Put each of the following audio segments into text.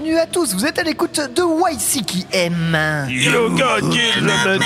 Bienvenue à tous. Vous êtes à l'écoute de YCKM. You got metal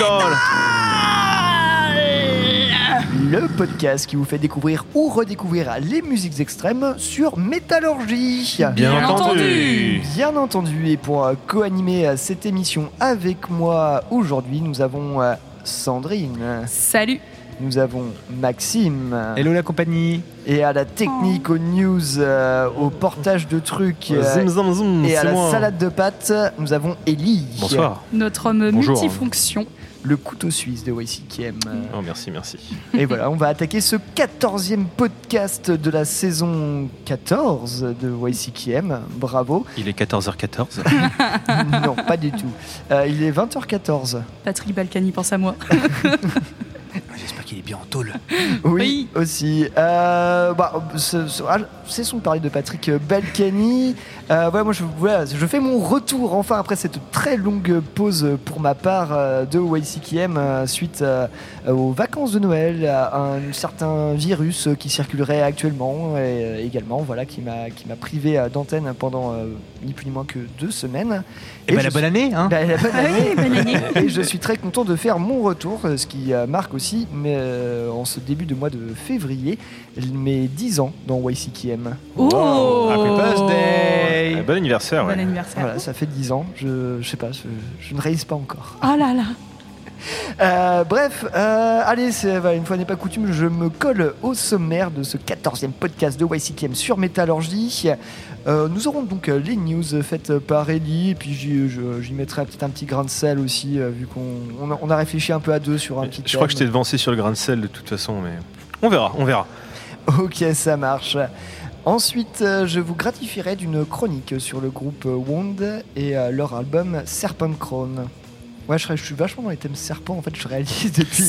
Le podcast qui vous fait découvrir ou redécouvrir les musiques extrêmes sur Métallurgie. Bien entendu Bien entendu, et pour euh, co-animer euh, cette émission avec moi aujourd'hui, nous avons euh, Sandrine, Salut nous avons Maxime, Hello la compagnie et à la technique, aux news, euh, au portage de trucs euh, Zim et à la moi. salade de pâtes, nous avons Ellie. Bonsoir. Notre homme Bonjour. multifonction. Le couteau suisse de YCKM. Oh, merci, merci. Et voilà, on va attaquer ce 14e podcast de la saison 14 de YCKM. Bravo. Il est 14h14. non, pas du tout. Euh, il est 20h14. Patrick Balkany pense à moi. J'espère qu'il est bien en tôle. Oui, Oui. aussi. Euh, bah, ah, cessons de parler de Patrick Balkany. Euh, voilà, moi, je, voilà, je fais mon retour enfin après cette très longue pause pour ma part euh, de YCKM euh, suite euh, aux vacances de Noël, à un certain virus qui circulerait actuellement et euh, également voilà, qui m'a qui m'a privé euh, d'antenne pendant euh, ni plus ni moins que deux semaines. Et bah je la bonne année, hein bah, la bonne Ah année. oui, bonne année. Et je suis très content de faire mon retour, ce qui euh, marque aussi mais, euh, en ce début de mois de février mes 10 ans dans YCKM. Oh Happy birthday bon anniversaire, Bon anniversaire. Voilà, ça fait 10 ans, je, je sais pas, je, je ne réalise pas encore. Oh là là Euh, bref, euh, allez, une fois n'est pas coutume, je me colle au sommaire de ce 14e podcast de YCKM sur Métallurgie. Euh, nous aurons donc euh, les news faites par Ellie, et puis j'y mettrai peut-être un petit grain de sel aussi, euh, vu qu'on on a, réfléchi un peu à deux sur un petit Je crois que je t'ai devancé sur le grain de sel de toute façon, mais on verra, on verra. Ok, ça marche. Ensuite, je vous gratifierai d'une chronique sur le groupe Wound et leur album Serpent Crown. Ouais, je, suis vachement dans les thèmes serpents, en fait, je réalise depuis.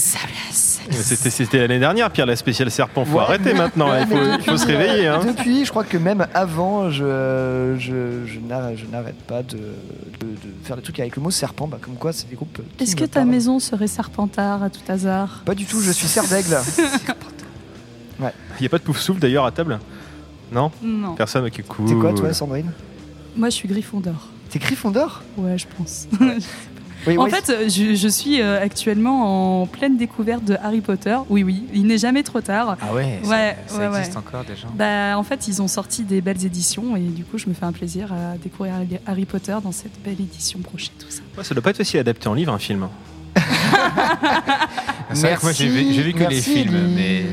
C'était c'était l'année dernière, Pierre, la spéciale serpent. Faut Ouais, arrêter mais- maintenant, ouais, il, faut, mais il faut se réveiller. Hein. Depuis, je crois que même avant, je, je, je n'arrête je n'arrête pas de, de- de faire des trucs avec le mot serpent, bah, comme quoi c'est des groupes. qui Est-ce que ta parlent. maison serait Serpentard à tout hasard? Pas du tout, je suis serre d'aigle. Il n'y a pas de pouf souffle d'ailleurs à table? Non? Non. Personne Ok, cool. T'es quoi, toi, Sandrine? Moi, je suis Gryffondor. T'es Gryffondor? Ouais, je pense. Oui, en oui, fait, euh, je, je suis euh, actuellement en pleine découverte de Harry Potter. Oui, oui, il n'est jamais trop tard. Ah ouais, ça, Ouais, ça ouais, existe ouais. encore déjà. Bah, en fait, ils ont sorti des belles éditions et du coup, je me fais un plaisir à découvrir Harry Potter dans cette belle édition prochaine, tout ça. Ouais, ça doit pas être aussi adapté en livre, un film. C'est vrai que moi j'ai vu, vu que les films, mais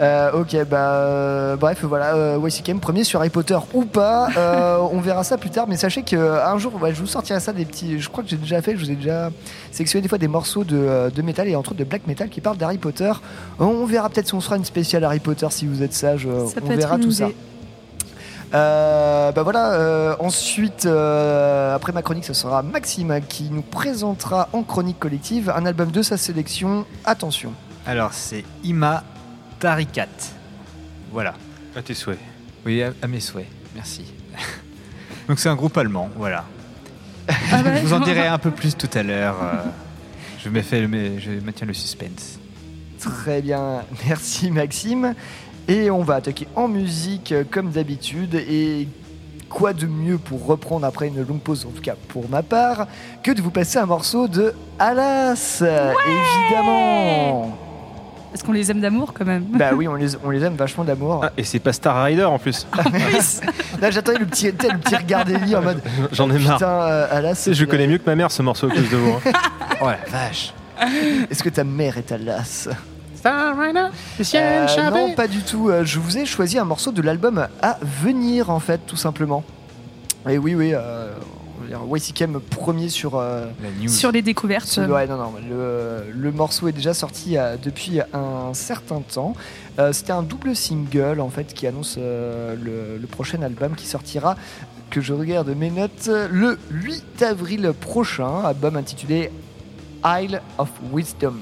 Euh, ok, bah euh, bref, voilà, euh, YCKM premier sur Harry Potter ou pas, euh, on verra ça plus tard, mais sachez qu'un jour, ouais, je vous sortirai ça des petits. Je crois que j'ai déjà fait, je vous ai déjà sélectionné des fois des morceaux de, de métal et entre autres de black metal qui parlent d'Harry Potter. On verra peut-être si on fera une spéciale Harry Potter si vous êtes sage, Ça on verra tout ça. Euh, bah voilà, euh, ensuite, euh, après ma chronique, ce sera Maxime qui nous présentera en chronique collective un album de sa sélection. Attention. alors c'est Ima Tarikat. Voilà. À tes souhaits. Oui, à, à mes souhaits. Merci. Donc c'est un groupe allemand, voilà. Ah ouais Je vous en dirai un peu plus tout à l'heure. euh, Je me fais, le- je maintiens le suspense. Très bien, merci Maxime. Et on va attaquer en musique euh, comme d'habitude. Et quoi de mieux pour reprendre après une longue pause, en tout cas pour ma part, que de vous passer un morceau de Alas, évidemment. Parce qu'on les aime d'amour quand même. Bah oui, on les, on les aime vachement d'amour. Ah, et c'est pas Star Rider en plus. Là, j'attendais le petit, le petit regard d'Eli en mode J'en ai marre. Putain, euh, Alas. Je connais mieux que ma mère ce morceau à cause de vous. hein. Oh la vache. Est-ce que ta mère est Alas Star Rider, Euh, non, pas du tout. Euh, Je vous ai choisi un morceau de l'album à venir, en fait, tout simplement. Et oui, oui, euh, YCKM premier sur. euh, La news. Sur les découvertes. sur- ouais, non, non, le, le morceau est déjà sorti euh, depuis un certain temps. Euh, C'était un double single, en fait, qui annonce euh, le, le prochain album qui sortira, que je regarde mes notes, le 8 avril prochain, album intitulé Isle of Wisdom.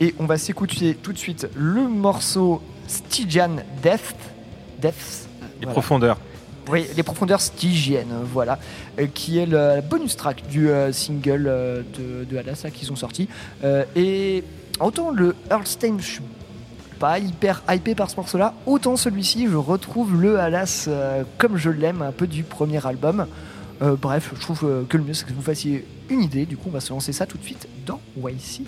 Et on va s'écouter tout de suite le morceau Stygian Death. Deaths. Les Voilà. profondeurs. Oui, les profondeurs stygiennes, voilà, euh, qui est le la bonus track du euh, single euh, de, de Alas là, qu'ils ont sorti. Et autant le Earlstein, je suis pas hyper hypé par ce morceau-là, autant celui-ci, je retrouve le Alas comme je l'aime, un peu du premier album. Bref, je trouve que le mieux c'est que vous fassiez une idée. Du coup, on va se lancer ça tout de suite dans YC.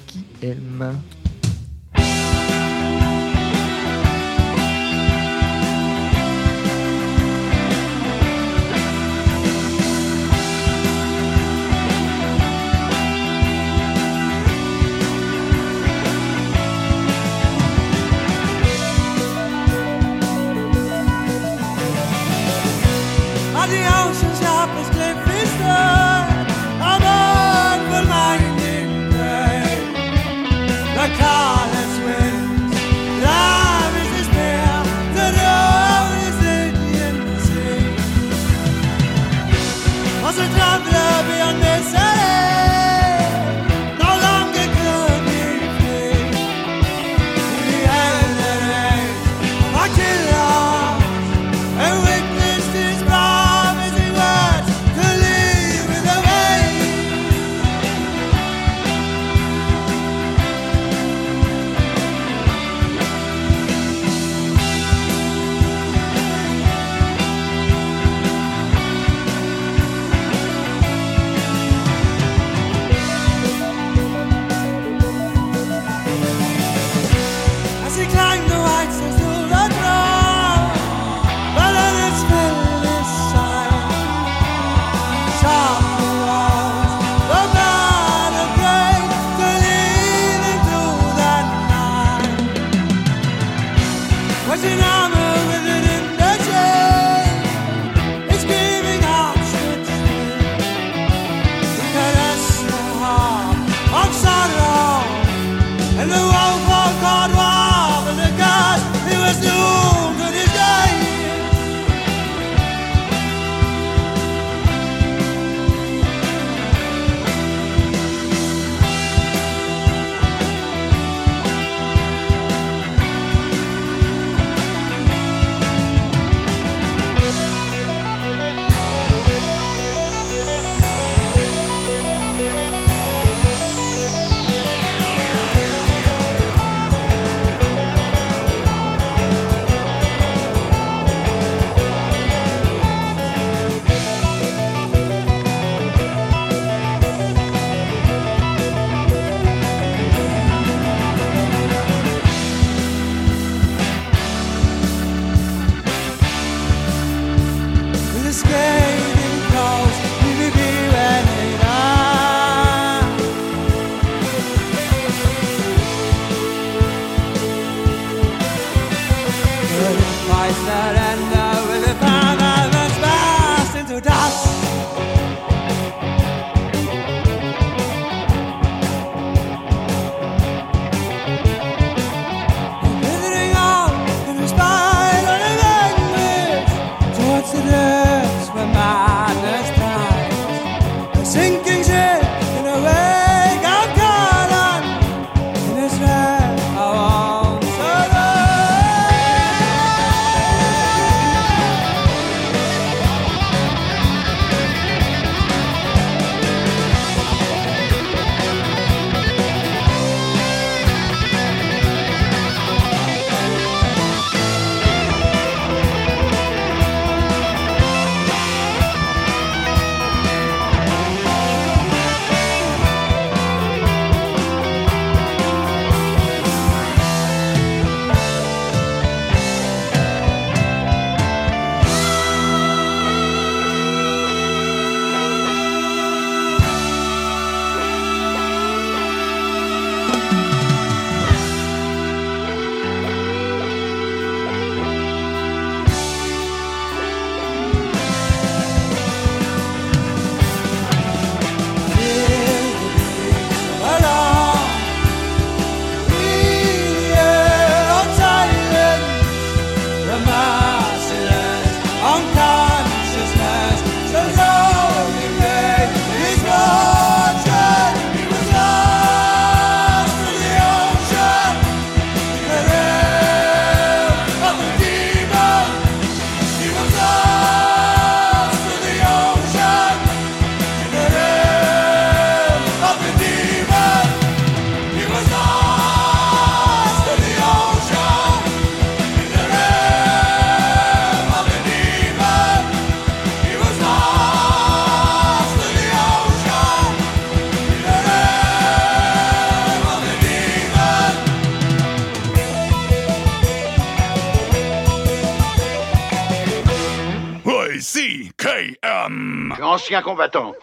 Combattant,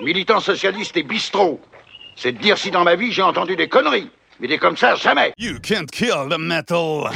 militant socialiste et bistrot. C'est de dire si dans ma vie j'ai entendu des conneries. Mais des comme ça, jamais. You can't kill the metal.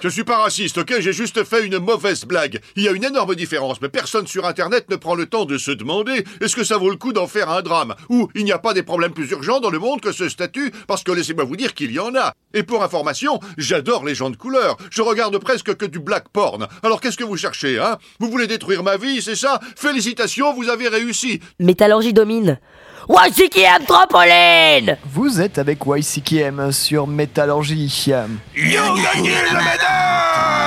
Je suis pas raciste, ok? J'ai juste fait une mauvaise blague. Il y a une énorme différence, mais personne sur Internet ne prend le temps de se demander est-ce que ça vaut le coup d'en faire un drame? Ou il n'y a pas des problèmes plus urgents dans le monde que ce statut? Parce que laissez-moi vous dire qu'il y en a. Et pour information, j'adore les gens de couleur. Je regarde presque que du black porn. Alors qu'est-ce que vous cherchez, hein? Vous voulez détruire ma vie, c'est ça? Félicitations, vous avez réussi. Métallurgie domine. YCKM Trampoline Vous êtes avec YCKM sur Métallurgie. Yo, gagné le métal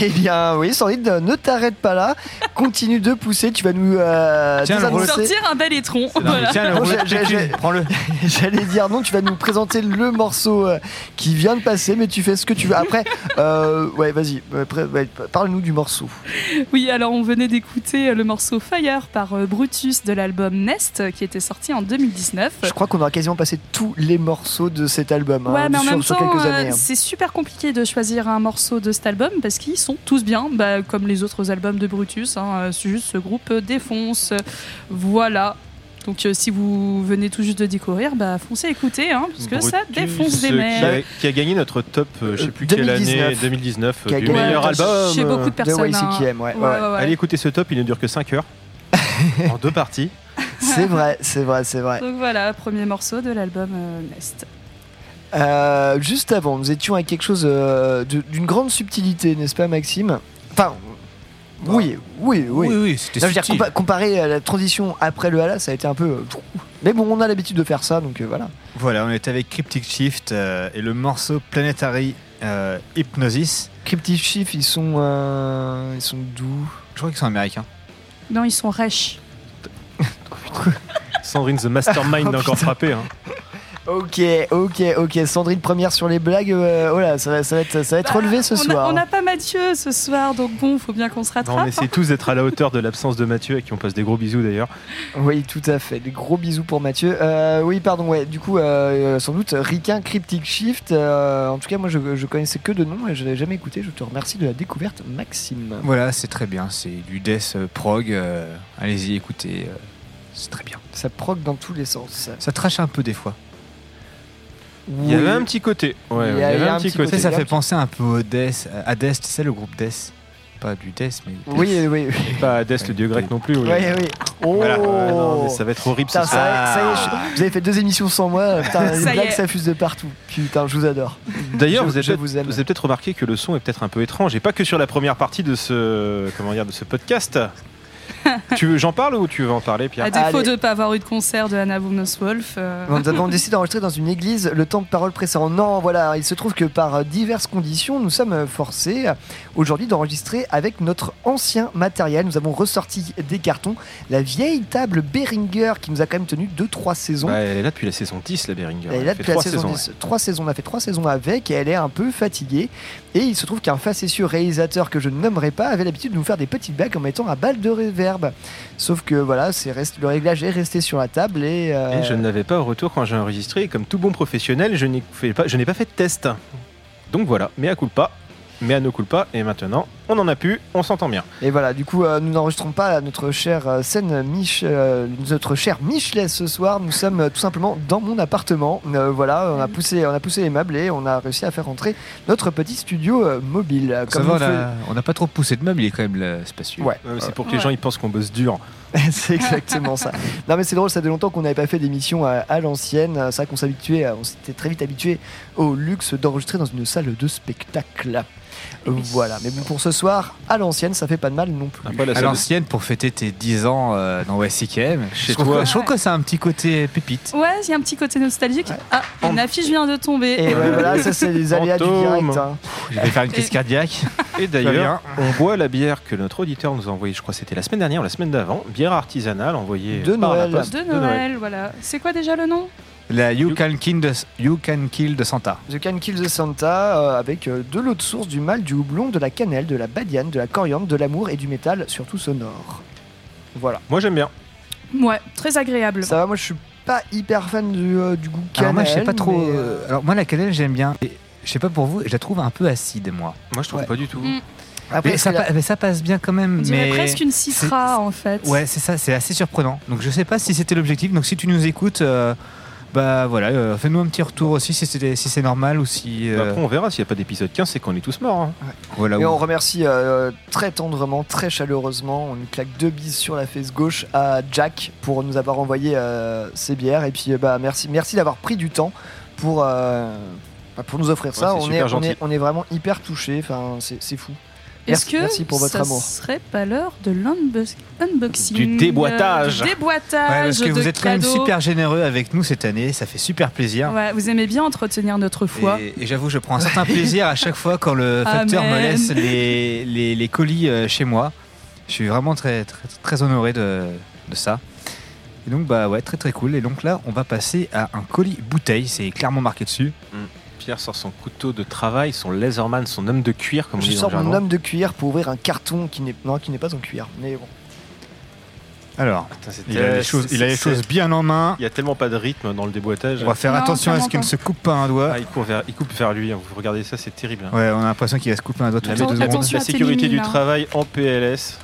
Eh bien, oui, Sandrine, ne t'arrête pas là. Continue de pousser. Tu vas nous euh, Tiens, le désannoncer- Sortir un bel étron. Voilà. Tiens, le Non, rouleau de j'ai- j'ai- PQ, prends-le. J'allais dire non, tu vas nous présenter le morceau euh, qui vient de passer, mais tu fais ce que tu veux. Après, euh, ouais, vas-y, après, ouais, parle-nous du morceau. Oui, alors on venait d'écouter euh, le morceau Fire par euh, Brutus de l'album Nest euh, qui était sorti en 2019. Je crois qu'on aura quasiment passé tous les morceaux de cet album hein, Ouais, mais en sur, même sur temps, quelques euh, années. hein. c'est super compliqué de choisir un morceau de cet album parce sont tous bien, bah, comme les autres albums de Brutus. hein, euh, c'est juste ce groupe défonce. Voilà. Donc euh, si vous venez tout juste de découvrir, bah foncez écouter, hein, parce que ça défonce des qui a, qui a gagné notre top, euh, je sais plus quelle 2019. année, 2019, Qui a du gagné meilleur le- album. Chez beaucoup de personnes. de hein. YCKM, ouais, Ouais, ouais. ouais, ouais. Allez écouter ce top, il ne dure que 5 heures. en deux parties. C'est vrai, c'est vrai, c'est vrai. Donc voilà, premier morceau de l'album euh, Nest. Euh, juste avant, nous étions avec quelque chose euh, d'une grande subtilité, n'est-ce pas, Maxime Enfin, oui, oui, oui. Oui, oui, c'était Non, je veux dire, subtil. compa- comparé à la transition après le Hala, ça a été un peu. euh, Mais bon, on a l'habitude de faire ça, donc euh, voilà. Voilà, on était avec Cryptic Shift euh, et le morceau Planetary euh, Hypnosis. Cryptic Shift, ils sont, euh, ils sont d'où? Je crois qu'ils sont américains. Non, ils sont rêches. Sandrine the Mastermind Oh, a encore frappé. hein. Ok, ok, ok. Sandrine première sur les blagues. euh, voilà, ça va, ça va être, ça va être relevé ce Bah, on a- soir. On n'a pas Mathieu ce soir, donc bon, faut bien qu'on se rattrape. Non, on essaie tous d'être à la hauteur de l'absence de Mathieu, à qui on passe des gros bisous d'ailleurs. Oui, tout à fait. Des gros bisous pour Mathieu. Euh, oui, pardon. Ouais. Du coup, euh, sans doute Riquin Cryptic Shift. euh, en tout cas, moi, je, je connaissais que de nom et je l'avais jamais écouté. Je te remercie de la découverte, Maxime. Voilà, c'est très bien. C'est du death prog. euh, Allez-y, écoutez. euh, c'est très bien. Ça proc dans tous les sens. Ça trash un peu des fois. Il y avait un petit côté. Ouais, Il y avait il y a un petit côté. ça fait penser un peu au death, à Death, tu sais, le groupe Death. Pas du death, mais. Oui, oui, oui. Pas Hadès, le dieu grec non plus. oui. Oui, oui. Oh Voilà. Ouais, non, mais ça va être horrible Putain, ce ça, est, ça y est, je- vous avez fait deux émissions sans moi. Putain, les blagues s'affusent de partout. Putain, je vous adore. D'ailleurs, avez peut-être vous avez peut-être remarqué que le son est peut-être un peu étrange, et pas que sur la première partie de ce comment dire de ce podcast. tu veux, j'en parle ou tu veux en parler, Pierre À défaut Allez. de ne pas avoir eu de concert de Anna Wolf. euh, Nous avons décidé d'enregistrer dans une église le temps de parole précédent. Non, voilà, il se trouve que par diverses conditions, nous sommes forcés euh, aujourd'hui d'enregistrer avec notre ancien matériel. Nous avons ressorti des cartons, la vieille table Behringer qui nous a quand même tenu 2-3 saisons. Elle est là depuis la saison 10, la Beringer. Elle est là depuis la saison saisons, 10. Trois saisons, on a fait trois saisons avec et elle est un peu fatiguée. Et il se trouve qu'un facétieux réalisateur que je ne nommerai pas avait l'habitude de nous faire des petites blagues en mettant un balle de Sauf que voilà, le réglage est resté sur la table et. euh, Et je ne l'avais pas au retour quand j'ai enregistré. Comme tout bon professionnel, je n'ai pas, pas fait de test. Donc voilà, mais à culpa, mais à ne culpa. Et maintenant, on en a pu, on s'entend bien. Et voilà, du coup, euh, nous n'enregistrons pas notre chère euh, scène Mich, euh, notre cher Michelet ce soir. Nous sommes euh, tout simplement dans mon appartement. Euh, voilà, on a poussé, on a poussé les meubles et on a réussi à faire rentrer notre petit studio euh, mobile. Ça va, on n'a pas trop poussé de meubles, il est quand même là, spacieux. Ouais. Ouais, c'est pour que les Ouais. gens ils pensent qu'on bosse dur. c'est exactement ça. Non mais c'est drôle, ça fait longtemps qu'on n'avait pas fait d'émission à, à l'ancienne. C'est vrai qu'on s'habituait, on s'était très vite habitué au luxe d'enregistrer dans une salle de spectacle. Voilà, mais bon pour ce soir, à l'ancienne, ça fait pas de mal non plus. Après, la À de- l'ancienne, pour fêter tes 10 ans euh, dans YCKM, Chez je trouve, toi. je trouve que c'est un petit côté pépite. Ouais, il y a un petit côté nostalgique. Ah, une affiche vient de tomber. Et ouais, voilà, ça c'est les aléas du direct. hein. Je vais faire une crise Et- cardiaque. Et d'ailleurs, on boit la bière que notre auditeur nous a envoyée, je crois que c'était la semaine dernière ou la semaine d'avant, bière artisanale envoyée De par la Noël. poste De Noël, voilà. C'est quoi déjà le nom? La You Can Kill de, you can kill de Santa. The Can Kill the Santa euh, avec euh, de l'eau de source, du mal, du houblon, de la cannelle, de la badiane, de la coriandre, de l'amour et du métal, surtout sonore. Voilà. Moi j'aime bien. Ouais, très agréable. Ça va, moi je suis pas hyper fan du, euh, du goût cannelle. Alors moi, je sais pas trop. mais, euh, Alors moi, la cannelle, j'aime bien. Je sais pas pour vous, je la trouve un peu acide, moi. Moi je trouve Ouais. pas du tout. Mm. Après, Mais ça, c'est la- pa- mais ça passe bien quand même. On dirait mais presque une citra en fait. Ouais, c'est ça, c'est assez surprenant. Donc je sais pas si c'était l'objectif. Donc si tu nous écoutes, euh, Bah voilà, euh, fais-nous un petit retour aussi si c'est si c'est normal ou si. euh, Après, on verra s'il n'y a pas d'épisode 15, c'est qu'on est tous morts. hein. voilà. Et où- on remercie euh, très tendrement, très chaleureusement, on nous claque deux bises sur la fesse gauche à Jack pour nous avoir envoyé euh, ces bières. Et puis euh, bah, merci, merci d'avoir pris du temps pour, euh, bah, pour nous offrir ça. On, super est, on, est, on est vraiment hyper touchés, enfin, c'est c'est fou. Est-ce que merci pour votre ça amour. serait pas l'heure de l'unbox- unboxing Du déboîtage. euh, du Ouais, déboîtage parce que de vous êtes quand même cadeaux. super généreux avec nous cette année, ça fait super plaisir. Ouais, vous aimez bien entretenir notre foi. Et, et j'avoue, je prends un certain plaisir à chaque fois quand le facteur me laisse les, les, les colis euh, chez moi. Je suis vraiment très, très, très honoré de, de ça. Et donc, bah ouais, très très cool. Et donc là, on va passer à un colis bouteille, c'est clairement marqué dessus. Pierre sort son couteau de travail, son laserman, son homme de cuir, comme on Je dit dans sors mon homme de cuir pour ouvrir un carton qui n'est non, qui n'est pas en cuir. Mais bon. Alors, il a les choses, il a les choses bien en main. Il y a tellement pas de rythme dans le déboîtage. On va faire Non, attention à ce qu'il ne se coupe pas un doigt. Ah, il, court vers, il coupe vers lui, hein. vous regardez ça, c'est terrible. hein. Ouais, on a l'impression qu'il va se couper un doigt La, toutes les deux la- secondes. sécurité du hein. travail en PLS.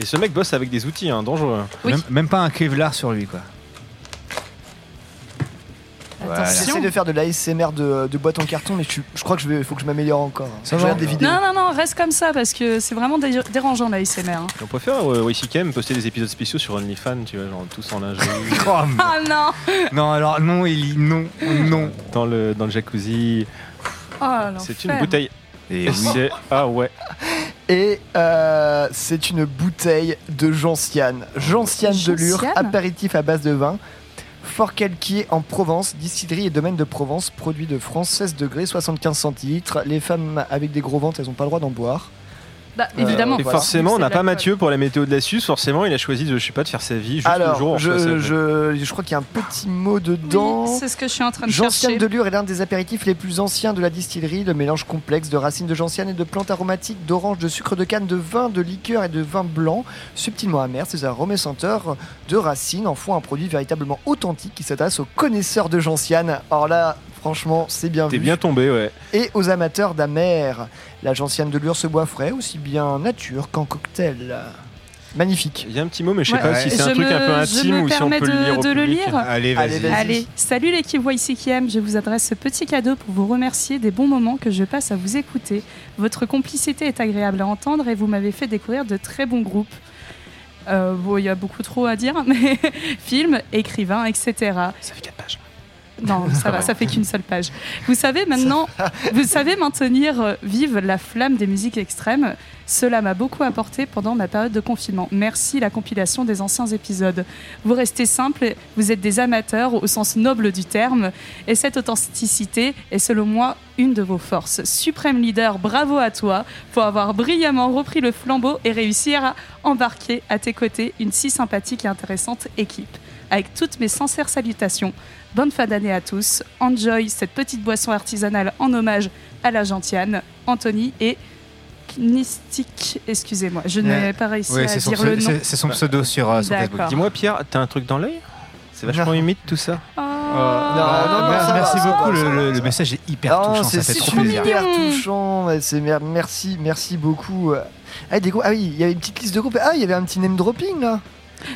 Et ce mec bosse avec des outils hein, dangereux. Oui. Même, même pas un Kevlar sur lui, quoi. Voilà. J'essaie de faire de l'ASMR de, de boîte en carton, mais je, je crois que je vais, faut que je m'améliore encore. Ça je va regarde des vidéos. Non, non, non, reste comme ça parce que c'est vraiment dé- dérangeant la SMR. hein. On peut faire euh, YCKM poster des épisodes spéciaux sur OnlyFans, tu vois, genre tous en lingerie, Oh, Ah non non, alors non, Ellie, non, non. dans le, dans le jacuzzi. Oh, C'est une bouteille. Et oui. Ah ouais. Et euh, c'est une bouteille de Gentiane. Gentiane de Lure, apéritif à base de vin. Fort Calquier en Provence, distillerie et domaine de Provence, produit de France, 16 degrés, 75 centilitres. Les femmes avec des gros ventres, elles n'ont pas le droit d'en boire. Bah, Euh, évidemment. Et voilà. forcément, on n'a de pas. Mathieu pour la météo de la Suisse. Forcément, il a choisi de, je sais pas, de faire sa vie juste le Alors, jour. je, je, je crois qu'il y a un petit mot dedans. Oui, c'est ce que je suis en train de Gentiane chercher. de Lure est l'un des apéritifs les plus anciens de la distillerie. Le mélange complexe de racines de gentiane et de plantes aromatiques, d'orange, de sucre de canne, de vin, de liqueur et de vin blanc, subtilement amer. Ces arômes et senteurs de racines en font un produit véritablement authentique qui s'adresse aux connaisseurs de gentiane. Alors là, franchement, c'est bien T'es vu. bien tombé, ouais. Et aux amateurs d'amer. La gentiane de Lure se boit frais, aussi bien nature qu'en cocktail. Magnifique. Il y a un petit mot, mais je sais Ouais, pas si c'est un je truc un peu je intime me ou si on permets peut le de- lire au de le public. lire. Allez, Allez, vas-y. vas-y. Allez, salut l'équipe YCKM, je vous adresse ce petit cadeau pour vous remercier des bons moments que je passe à vous écouter. Votre complicité est agréable à entendre et vous m'avez fait découvrir de très bons groupes. Euh, bon, il y a beaucoup trop à dire, mais films, écrivains, etc. Ça fait 4 pages. Non, ça va, ça fait qu'une seule page. Vous savez maintenant, vous savez maintenir euh, vive la flamme des musiques extrêmes. Cela m'a beaucoup apporté pendant ma période de confinement. Merci la compilation des anciens épisodes. Vous restez simple, vous êtes des amateurs au sens noble du terme, et cette authenticité est selon moi une de vos forces. Suprême leader, bravo à toi pour avoir brillamment repris le flambeau et réussir à embarquer à tes côtés une si sympathique et intéressante équipe. Avec toutes mes sincères salutations, bonne fin d'année à tous. Enjoy cette petite boisson artisanale en hommage à la gentiane, Anthony et Knistik. Excusez-moi, je n'ai Ouais. pas réussi Ouais, à dire le nom. c'est- son pseudo sur, euh, sur. Facebook. Dis-moi, Pierre, t'as un truc dans l'œil? C'est vachement Non. humide tout ça? Oh. non, Euh, non, ça merci va, beaucoup, va, le, message est hyper Non, touchant, c'est ça fait trop trop plaisir. super touchant. merci, merci beaucoup. Ah, des ah oui, il y avait une petite liste de groupes. Ah, il y avait un petit name dropping là.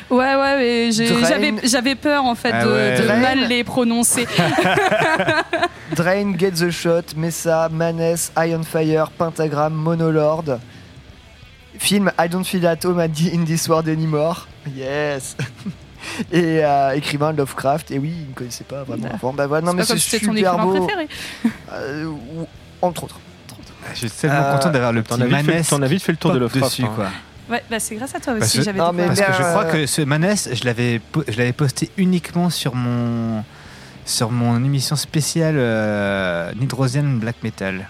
Ouais, ouais, mais j'avais j'avais peur en fait Ah de, ouais. mal les prononcer. Drain, Get the Shot, Mesa, Manes, Iron Fire, Pentagram, Monolord. Film I Don't Feel at Home in This World Anymore. Yes. Et euh, écrivain Lovecraft. Et oui, il ne connaissait pas vraiment Ouais. avant. Bah voilà, non mais c'est ton super écrivain beau. préféré. Euh, ou- entre autres. Je suis tellement Euh, content d'avoir le petit t'en as vite fait le tour de Lovecraft. dessus, hein. quoi. Ouais, bah c'est grâce à toi Parce aussi, que- j'avais Non, mais découvert Parce que je Euh, crois que ce Manès, je l'avais, po- je l'avais posté uniquement sur mon, sur mon émission spéciale euh, Nidrosian Black Metal.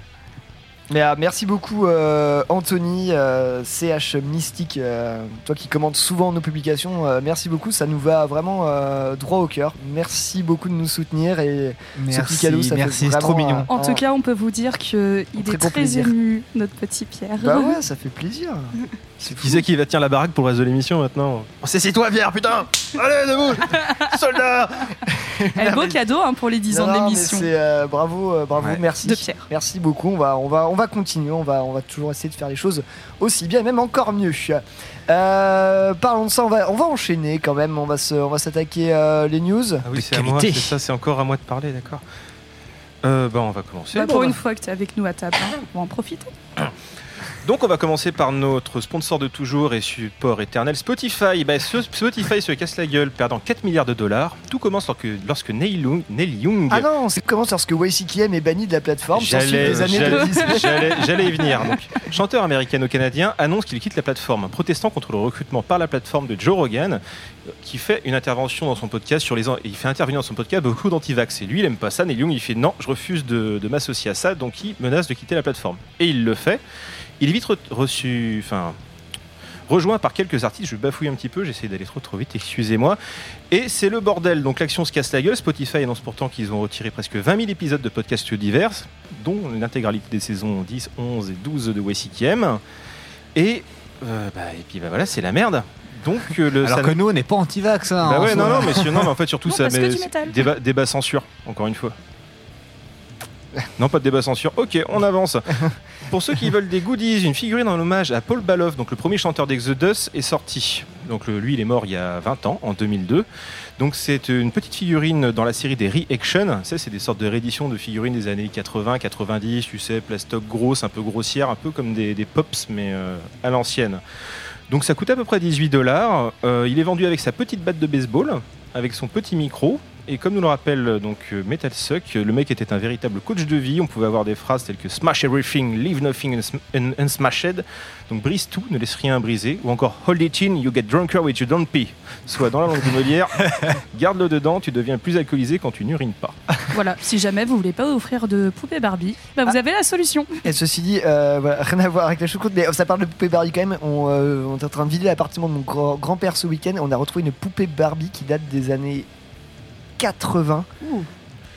Mais euh, merci beaucoup euh, Anthony, euh, CH Mystique, euh, toi qui commandes souvent nos publications, euh, merci beaucoup, ça nous va vraiment euh, droit au cœur. Merci beaucoup de nous soutenir et ce petit cadeau, ça merci, fait c'est trop mignon. euh, En tout cas, on peut vous dire qu'il Très est très plaisir. ému, notre petit Pierre. Bah ouais, ça fait plaisir. C'est Qui c'est qui va tenir la baraque pour le reste de l'émission maintenant Oh, C'est c'est toi, Pierre, putain Allez, debout Soldat Eh, beau cadeau hein, pour les 10 ans Non, de l'émission. euh, bravo, euh, bravo, Ouais. merci. De Pierre. Merci beaucoup. On va, on va, on va continuer. On va, on va toujours essayer de faire les choses aussi bien, et même encore mieux. Euh, parlons de ça. On va, on va enchaîner quand même. On va se, on va s'attaquer euh, les news. Ah oui, c'est à moi, c'est ça, c'est encore à moi de parler, d'accord. Euh, bah, on va commencer. Bah, Bon, pour bah. une fois que tu es avec nous à table, hein, on va en profiter. Donc on va commencer par notre sponsor de toujours et support éternel Spotify. Bah, ce- Spotify se casse la gueule, perdant 4 milliards de dollars. Tout commence lorsque, lorsque Neil, Young, Neil Young Ah non, c'est comment lorsque YCKM est banni de la plateforme J'allais, des années j'allais- 2010. j'allais- j'allais y venir. Donc, chanteur américano-canadien annonce qu'il quitte la plateforme, protestant contre le recrutement par la plateforme de Joe Rogan, euh, qui fait une intervention dans son podcast sur les. Il fait intervenir dans son podcast beaucoup d'antivax. Et lui, il aime pas ça. Neil Young, il fait non, je refuse de, de m'associer à ça, donc il menace de quitter la plateforme. Et il le fait. Il est vite re- reçu. Enfin. Rejoint par quelques artistes, je bafouille un petit peu, j'essaie d'aller trop trop vite, excusez-moi. Et c'est le bordel, donc l'action se casse la gueule. Spotify annonce pourtant qu'ils ont retiré presque 20 000 épisodes de podcasts divers, dont l'intégralité des saisons 10, 11 et 12 de YCKM. Et, euh, bah, et puis bah, voilà, c'est la merde. Donc euh, le Alors ça- que nous, on n'est pas anti-vax. Hein, bah ouais, non, non, mais, non, mais en fait surtout Non, ça met débat, débat censure, encore une fois. Non, pas de débat censure. Ok, on avance. Pour ceux qui veulent des goodies, une figurine en hommage à Paul Baloff, donc le premier chanteur d'Exodus, est sorti. Donc lui, il est mort il y a 20 ans, en 2002. Donc c'est une petite figurine dans la série des Reaction. C'est des sortes de rééditions de figurines des années 80, 90, tu sais, plastoc grosse, un peu grossière, un peu comme des, pops, mais euh, à l'ancienne. Donc ça coûte à peu près 18 dollars. il est vendu avec sa petite batte de baseball, avec son petit micro. Et comme nous le rappelle euh, donc euh, Metal Suck, euh, le mec était un véritable coach de vie. On pouvait avoir des phrases telles que Smash everything, leave nothing uns- un- unsmashed. Donc brise tout, ne laisse rien briser. Ou encore Hold it in, you get drunker with you don't pee. Soit dans la langue de Molière, garde-le dedans, tu deviens plus alcoolisé quand tu n'urines pas. Voilà, si jamais vous voulez pas offrir de poupée Barbie, bah, vous avez la solution. Et ceci dit, euh, voilà, rien à voir avec la choucroute, mais ça parle de poupée Barbie quand même. On, euh, on est en train de vider l'appartement de mon grand- grand-père ce week-end. On a retrouvé une poupée Barbie qui date des années 80. Ouh.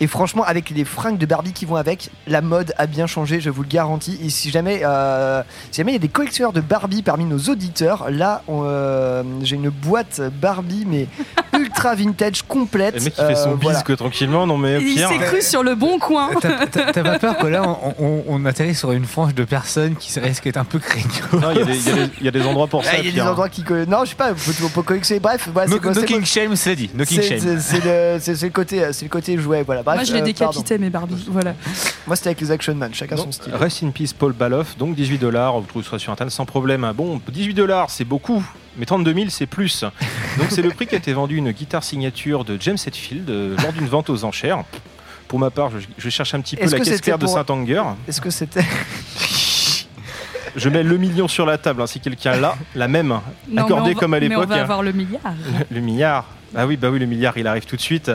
Et franchement, avec les fringues de Barbie qui vont avec, la mode a bien changé, je vous le garantis. Et si jamais, euh, si jamais il y a des collectionneurs de Barbie parmi nos auditeurs, là, on, euh, j'ai une boîte Barbie, mais ultra vintage, complète. Le mec qui fait son Euh, voilà. bisque tranquillement, non mais au Il s'est cru sur le bon coin. T'as pas peur que là, on, on- on atterrit sur une frange de personnes qui risquent d'être un peu craignos Non, il y, a des- y y a endroits pour ça. Ah, Il y a des Pierre. endroits qui. Non, je sais pas, on peut, on peut collectionner. Bref, voilà, No, c'est quoi, no c'est king quoi- shame, c'est dit. No king shame. le, c'est le côté jouet, voilà. Bref, Moi, je les euh, décapitais, mes Barbie. Voilà. Moi, c'était avec les Action Man, chacun son style. Rest in peace Paul Baloff, donc 18 dollars, vous trouvez ça sur internet sans problème. Bon, 18 dollars c'est beaucoup, mais 32 000 c'est plus. Donc c'est le prix qui a été vendu une guitare signature de James Hetfield euh, lors d'une vente aux enchères. Pour ma part, je, je cherche un petit peu la caisse claire de pour- Saint-Anger. Est-ce que c'était. Je mets le million sur la table, hein, si quelqu'un l'a, la même, Non, accordée va- comme à Mais on l'époque. va hein. avoir le milliard. Le milliard. Ah oui, bah oui, le milliard, il arrive tout de suite.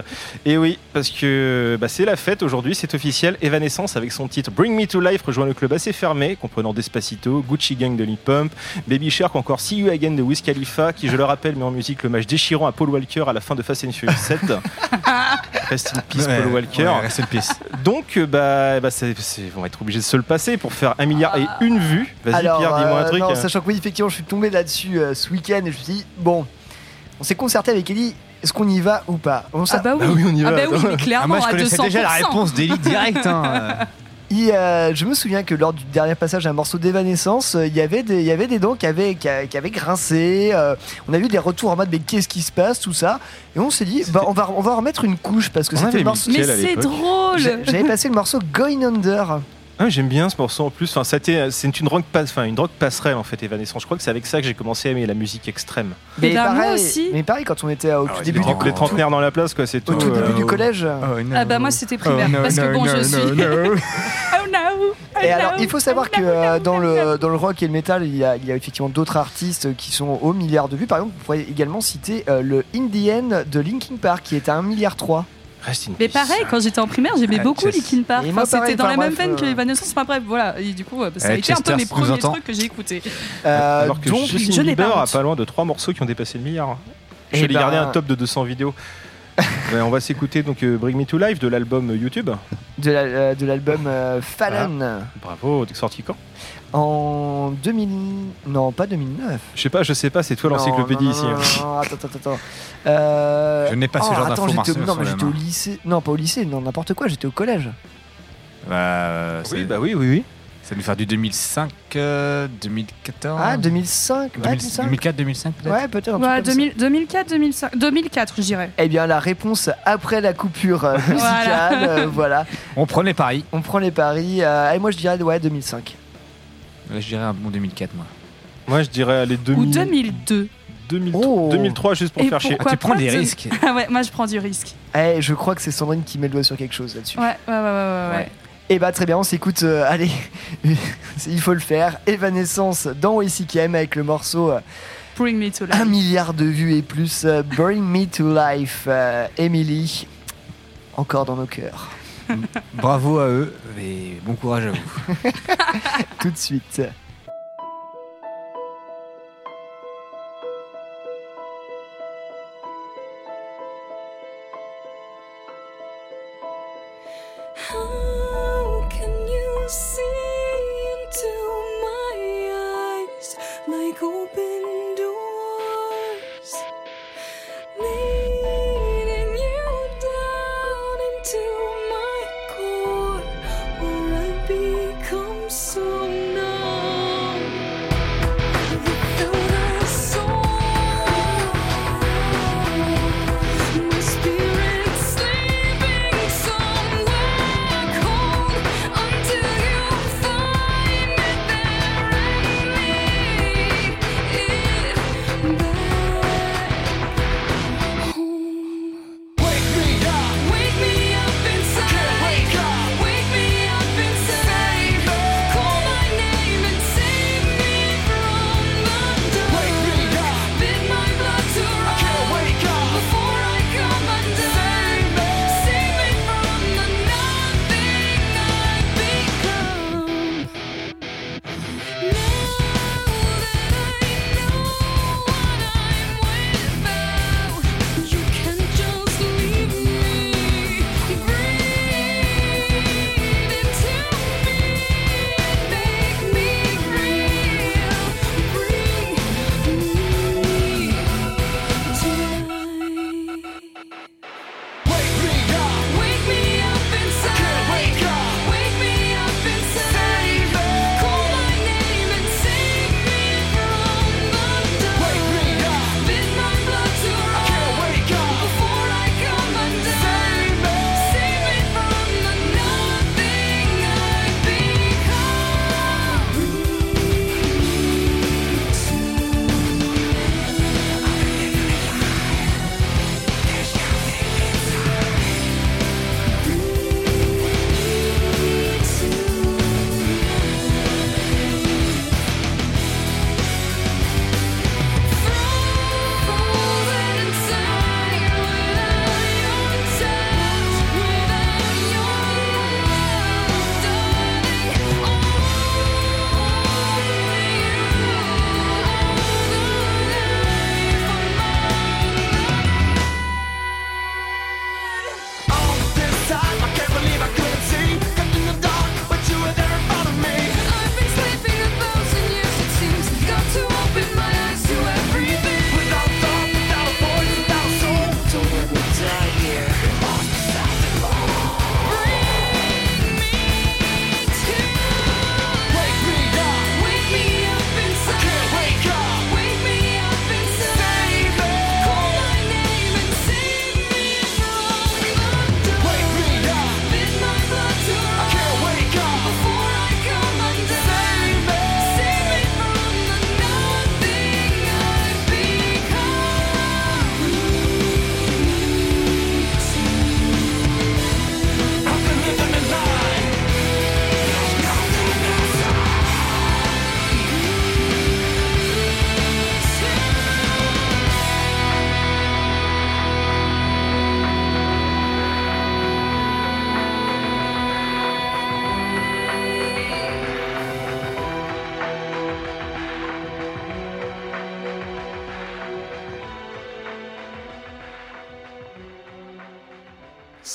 Et oui, parce que bah, c'est la fête aujourd'hui, c'est officiel. Evanescence avec son titre Bring Me to Life rejoint le club assez fermé, comprenant Despacito, Gucci Gang de Lil Pump, Baby Shark, encore See You Again de Wiz Khalifa, qui, je le rappelle, met en musique le match déchirant à Paul Walker à la fin de Fast and Furious 7. Rest in peace, Ouais, Paul Walker. ouais, rest in peace. Donc, bah, bah on va être obligé de se le passer pour faire un milliard et une vue. Vas-y, Pierre, dis-moi un euh, truc. non, sachant que oui, effectivement, je suis tombé là-dessus euh, ce week-end et je me suis dit, bon, on s'est concerté avec Ellie, est-ce qu'on y va ou pas on Ah bah oui. Bah oui, on y Ah va, bah oui, attends. mais Ah, clairement, moi, je à connaissais 200%. déjà la réponse d'élite direct. Hein. Et, euh, je me souviens que lors du dernier passage d'un morceau d'Evanescence, euh, il y avait des, il y avait des dents qui avaient, qui, a- qui avaient grincé. euh, on a eu des retours en mode mais qu'est-ce qui se passe, tout ça. Et on s'est dit, bah, on va, on va remettre une couche parce que On c'était avait le mis morceau. Mais à c'est l'époque drôle. J'a- J'avais passé le morceau Going Under. Ah, J'aime bien ce morceau en plus. Enfin, été- c'est une drogue, pas- enfin, une drogue passerelle en fait, Evanescence. Je crois que c'est avec ça que j'ai commencé à aimer la musique extrême. Ben, moi aussi. mais pareil, quand on était au tout les début, du, trente- Les trentenaires dans la place, quoi, c'est tout. au tout euh, début du collège. Ah bah moi c'était primaire parce que bon je suis oh no oh Et alors, no, il faut savoir oh que no, euh, no, dans no, no. le, dans le rock et le metal, il y a, il y a effectivement d'autres artistes qui sont au milliard de vues. Par exemple, vous pourriez également citer euh, le Indian de Linkin Park qui est à 1 milliard 3. Reste in Mais peace. pareil, quand j'étais en primaire, j'aimais Ah, beaucoup Chess. Linkin Park. Et moi, Enfin, pareil, c'était dans la même bref, veine que euh, Evanescence. Enfin bref, voilà. Et du coup, euh, ça a Eh, été un peu Chester, mes si tu nous premiers trucs que j'ai écoutés. Euh, Alors que donc, Justin je n'ai pas Bieber a honte. pas loin de trois morceaux qui ont dépassé le milliard. Eh Je vais ben- garder un top de 200 vidéos. Ouais, on va s'écouter donc euh, Bring Me to Life de l'album euh, YouTube. De la- euh, de l'album euh, Fallen Bravo, t'es sorti quand? En 2000. Non, pas 2009. Je sais pas, je sais pas, c'est toi l'encyclopédie ici. non, hein. non, non, attends, attends, attends. Euh, Je n'ai pas ce oh, genre au- Non, mais j'étais au lycée. Non, pas au lycée, non, n'importe quoi, j'étais au collège. Bah, euh, Oui, bah oui, oui, oui. ça nous faire du 2005, euh, 2014. Ah, 2005 ouais, 2000 2004, 2005 peut-être Ouais, peut-être. Ouais, comme ça. 2000 2004, 2005, 2004, je dirais. Eh bien, la réponse après la coupure euh, musicale, Voilà. euh, voilà. On prend les paris. On prend les paris. euh, et moi, je dirais, ouais, 2005. Je dirais un bon 2004, moi. Moi, je dirais les 2000... Ou 2002. 2003, Oh. 2003 juste pour Et faire chier. pourquoi tu prends des de- risques. Ah ouais, moi je prends du risque. Eh, je crois que c'est Sandrine qui met le doigt sur quelque chose là-dessus. Ouais, ouais, ouais, ouais, ouais. ouais. Et bah très bien, on s'écoute, euh, allez, il faut le faire. Evanescence dans WCKM avec le morceau euh, Bring me to 1 life. milliard de vues et plus. euh, Bring Me to Life, euh, Emily, encore dans nos cœurs. Bravo à eux et bon courage à vous. Tout de suite.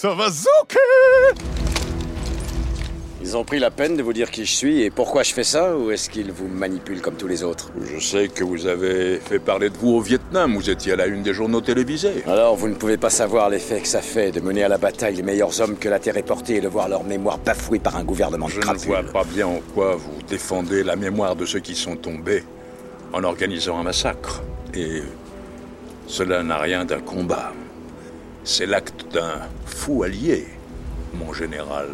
Ça va zouker Ils ont pris la peine de vous dire qui je suis et pourquoi je fais ça ou est-ce qu'ils vous manipulent comme tous les autres? Je sais que vous avez fait parler de vous au Vietnam, vous étiez à la une des journaux télévisés. Alors vous ne pouvez pas savoir l'effet que ça fait de mener à la bataille les meilleurs hommes que la Terre ait portés et de voir leur mémoire bafouée par un gouvernement Je de ne crapules. vois pas bien en quoi vous défendez la mémoire de ceux qui sont tombés en organisant un massacre. Et cela n'a rien d'un combat. C'est l'acte fou allié, mon général.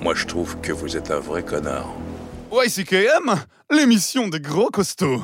Moi, je trouve que vous êtes un vrai connard. YCKM, l'émission des gros costauds.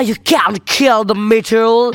You can't kill the metal.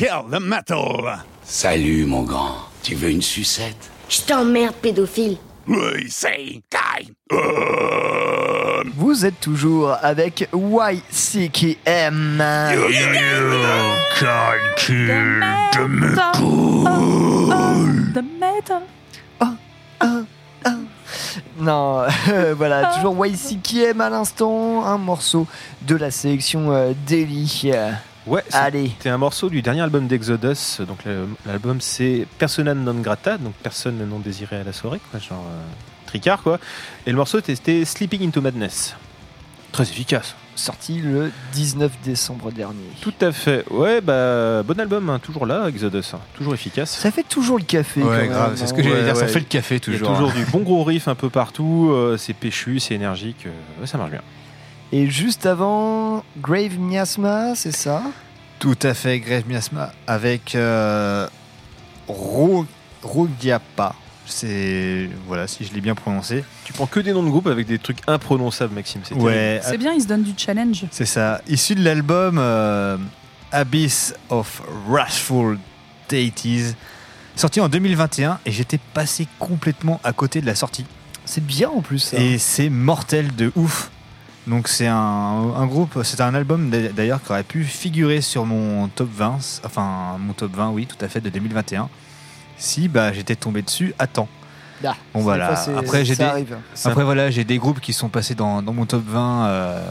Kill the metal. Salut, mon grand. Tu veux une sucette? Je t'emmerde, pédophile. We say guy. Vous êtes toujours avec YCKM. The metal. Non, euh, voilà, toujours YCKM à l'instant, un morceau de la sélection euh, Daily. Ouais, c'était un morceau du dernier album d'Exodus. Donc l'album c'est Persona non grata, donc personne non désiré à la soirée, quoi, genre euh, tricard quoi. Et le morceau c'était Sleeping into Madness. Très efficace. Sorti le 19 décembre dernier. Tout à fait. Ouais, bah bon album, hein, toujours là, Exodus, hein, toujours efficace. Ça fait toujours le café. Ouais, grave, c'est ce hein. que j'allais Ouais, dire, ça fait le café Il y a toujours. toujours hein. du bon gros riff un peu partout, euh, c'est péchu, c'est énergique, euh, ouais, ça marche bien. Et juste avant, Grave Miasma, c'est ça? Tout à fait, Grave Miasma avec euh, Ro- Rogiapa. C'est voilà, si je l'ai bien prononcé. Tu prends que des noms de groupes avec des trucs imprononçables, Maxime. C'est Ouais, C'est bien, il se donne du challenge. c'est ça. Issu de l'album euh, Abyss of Wrathful Deities, sorti en 2021, et j'étais passé complètement à côté de la sortie. C'est bien en plus. ça. Et c'est mortel de ouf. Donc c'est un, un groupe, c'est un album d'a- d'ailleurs qui aurait pu figurer sur mon top 20, enfin mon top 20 oui tout à fait de 2021, si bah j'étais tombé dessus à temps. Ah, Bon voilà, fois, après j'ai des, arrive. après voilà j'ai des groupes qui sont passés dans, dans mon top 20, euh,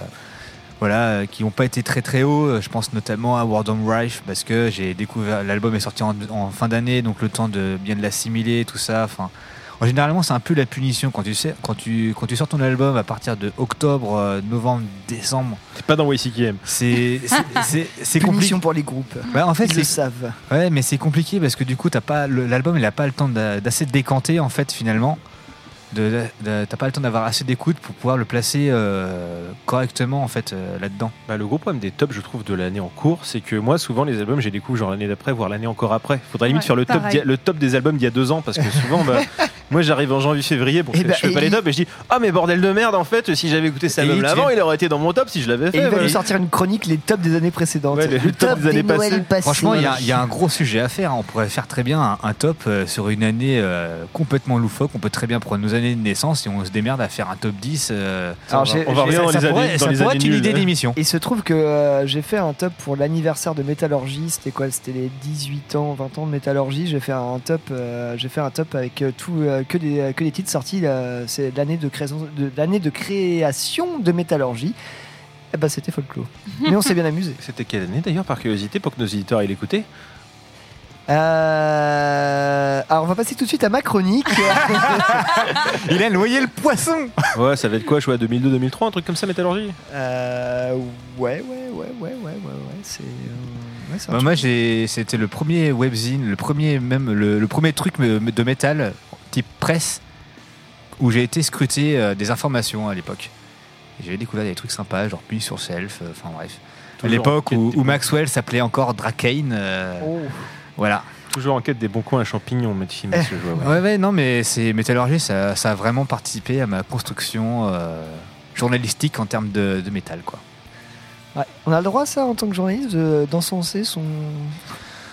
voilà, euh, qui n'ont pas été très très hauts. Je pense notamment à World on Rife parce que j'ai découvert l'album est sorti en, en fin d'année, donc le temps de bien de l'assimiler, tout ça. Enfin, en généralement, c'est un peu la punition quand tu sais, quand tu quand tu sors ton album à partir de octobre, euh, novembre, décembre. T'es pas dans YCKM. C'est c'est- c'est c'est compliqué. Punition pour les groupes. Ouais, en fait, Ils le c'est savent. ouais, mais c'est compliqué parce que du coup, t'as pas le- l'album, il a pas le temps d'a- d'assez de décanter en fait finalement. De, de- t'as pas le temps d'avoir assez d'écoute pour pouvoir le placer euh, correctement en fait euh, là-dedans. Bah, le gros problème des tops, je trouve, de l'année en cours, c'est que moi, souvent, les albums, j'ai découvert genre l'année d'après, voire l'année encore après. Faudrait limite Ouais, faire le top, le top des albums d'il y a deux ans, parce que souvent, bah, moi, j'arrive en janvier-février, pour Eh que bah, je fais pas les tops, et je dis, ah, mais bordel de merde, en fait, si j'avais écouté album il avant, il aurait été dans mon top si je l'avais Et fait. il va voilà. nous sortir une chronique, les tops des années précédentes. Ouais, les le tops top des années Noëls passées. passés. Franchement, il y, a- il y a un gros sujet à faire. On pourrait faire très bien un, un top euh, sur une année euh, complètement loufoque. On peut très bien prendre nos années de naissance et on se démerde à faire un top 10. euh, Alors, ça on va revenir dans ça les pourrait, années, ça années être une idée d'émission. Il se trouve que j'ai fait un top pour l'anniversaire de Métallurgie. C'était quoi? C'était les 18 ans, 20 ans de Métallurgie. J'ai fait un top, j'ai fait un top avec tout, euh, que, des, que des titres sortis. euh, C'est l'année de création de, l'année de création de Métallurgie. Eh ben, c'était folklore. Mais on s'est bien amusé. C'était quelle année d'ailleurs, par curiosité, pour que nos éditeurs aient l'écouter Euh, alors, on va passer tout de suite à ma chronique. Il a noyé le poisson Ouais, ça va être quoi, je vois, 2002-2003, un truc comme ça, Métallurgie Euh, ouais, ouais, ouais, ouais, ouais, ouais, ouais. C'est. euh, ouais, Bah. Moi, j'ai- c'était le premier webzine, le premier même le, le premier truc de métal type presse où j'ai été scruter euh, des informations à l'époque. Et J'avais découvert des trucs sympas, genre Puy sur Self, euh, enfin bref. À Toujours l'époque où, Maxwell s'appelait encore Drakane. euh, Oh. Voilà. Toujours en quête des bons coins à champignons, monsieur, monsieur ouais. Ouais, ouais, non, mais c'est métallurgie, ça, ça a vraiment participé à ma construction euh, journalistique en termes de, de métal, quoi. Ouais. On a le droit, ça, en tant que journaliste, de- d'encenser son.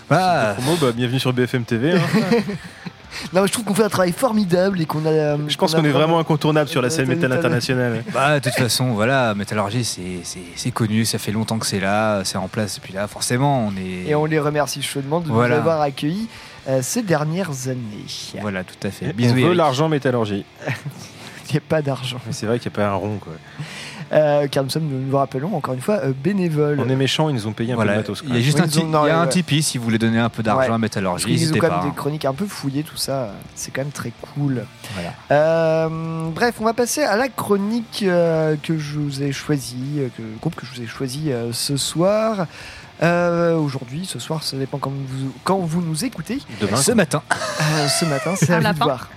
Bah, Promo, bah, bienvenue sur BFM TV. hein. Non, mais je trouve qu'on fait un travail formidable et qu'on a. euh, Je pense qu'on est vraiment incontournable sur la scène métal internationale. Bah, de toute façon, voilà, métallurgie, c'est- connu, ça fait longtemps que c'est là, c'est en place, et puis là, forcément, on est. Et on les remercie chaudement de Voilà. nous avoir accueillis euh, ces dernières années. Voilà, tout à fait. On Bisous, veut Eric. l'argent métallurgie. Il n'y a pas d'argent. Mais c'est vrai qu'il n'y a pas un rond, quoi. Euh, car nous sommes, nous vous rappelons, encore une fois, euh, bénévoles. On est méchants, ils nous ont payé un Voilà, peu de matos. quoi. il y a juste Oui, un, ils ti- ont- non, il y a ouais, un ouais. Tipeee si vous voulez donner un peu d'argent Ouais. à Parce Métallurgie, qu'ils ont n'hésitez quand pas. même hein. des chroniques un peu fouillées, tout ça. C'est quand même très cool. Voilà. Euh, bref, on va passer à la chronique euh, que je vous ai choisie, que, le groupe que je vous ai choisi euh, ce soir. Euh, Aujourd'hui, ce soir, ça dépend quand vous, quand vous nous écoutez. Demain, Ce matin. Euh, ce matin, c'est à vous de voir.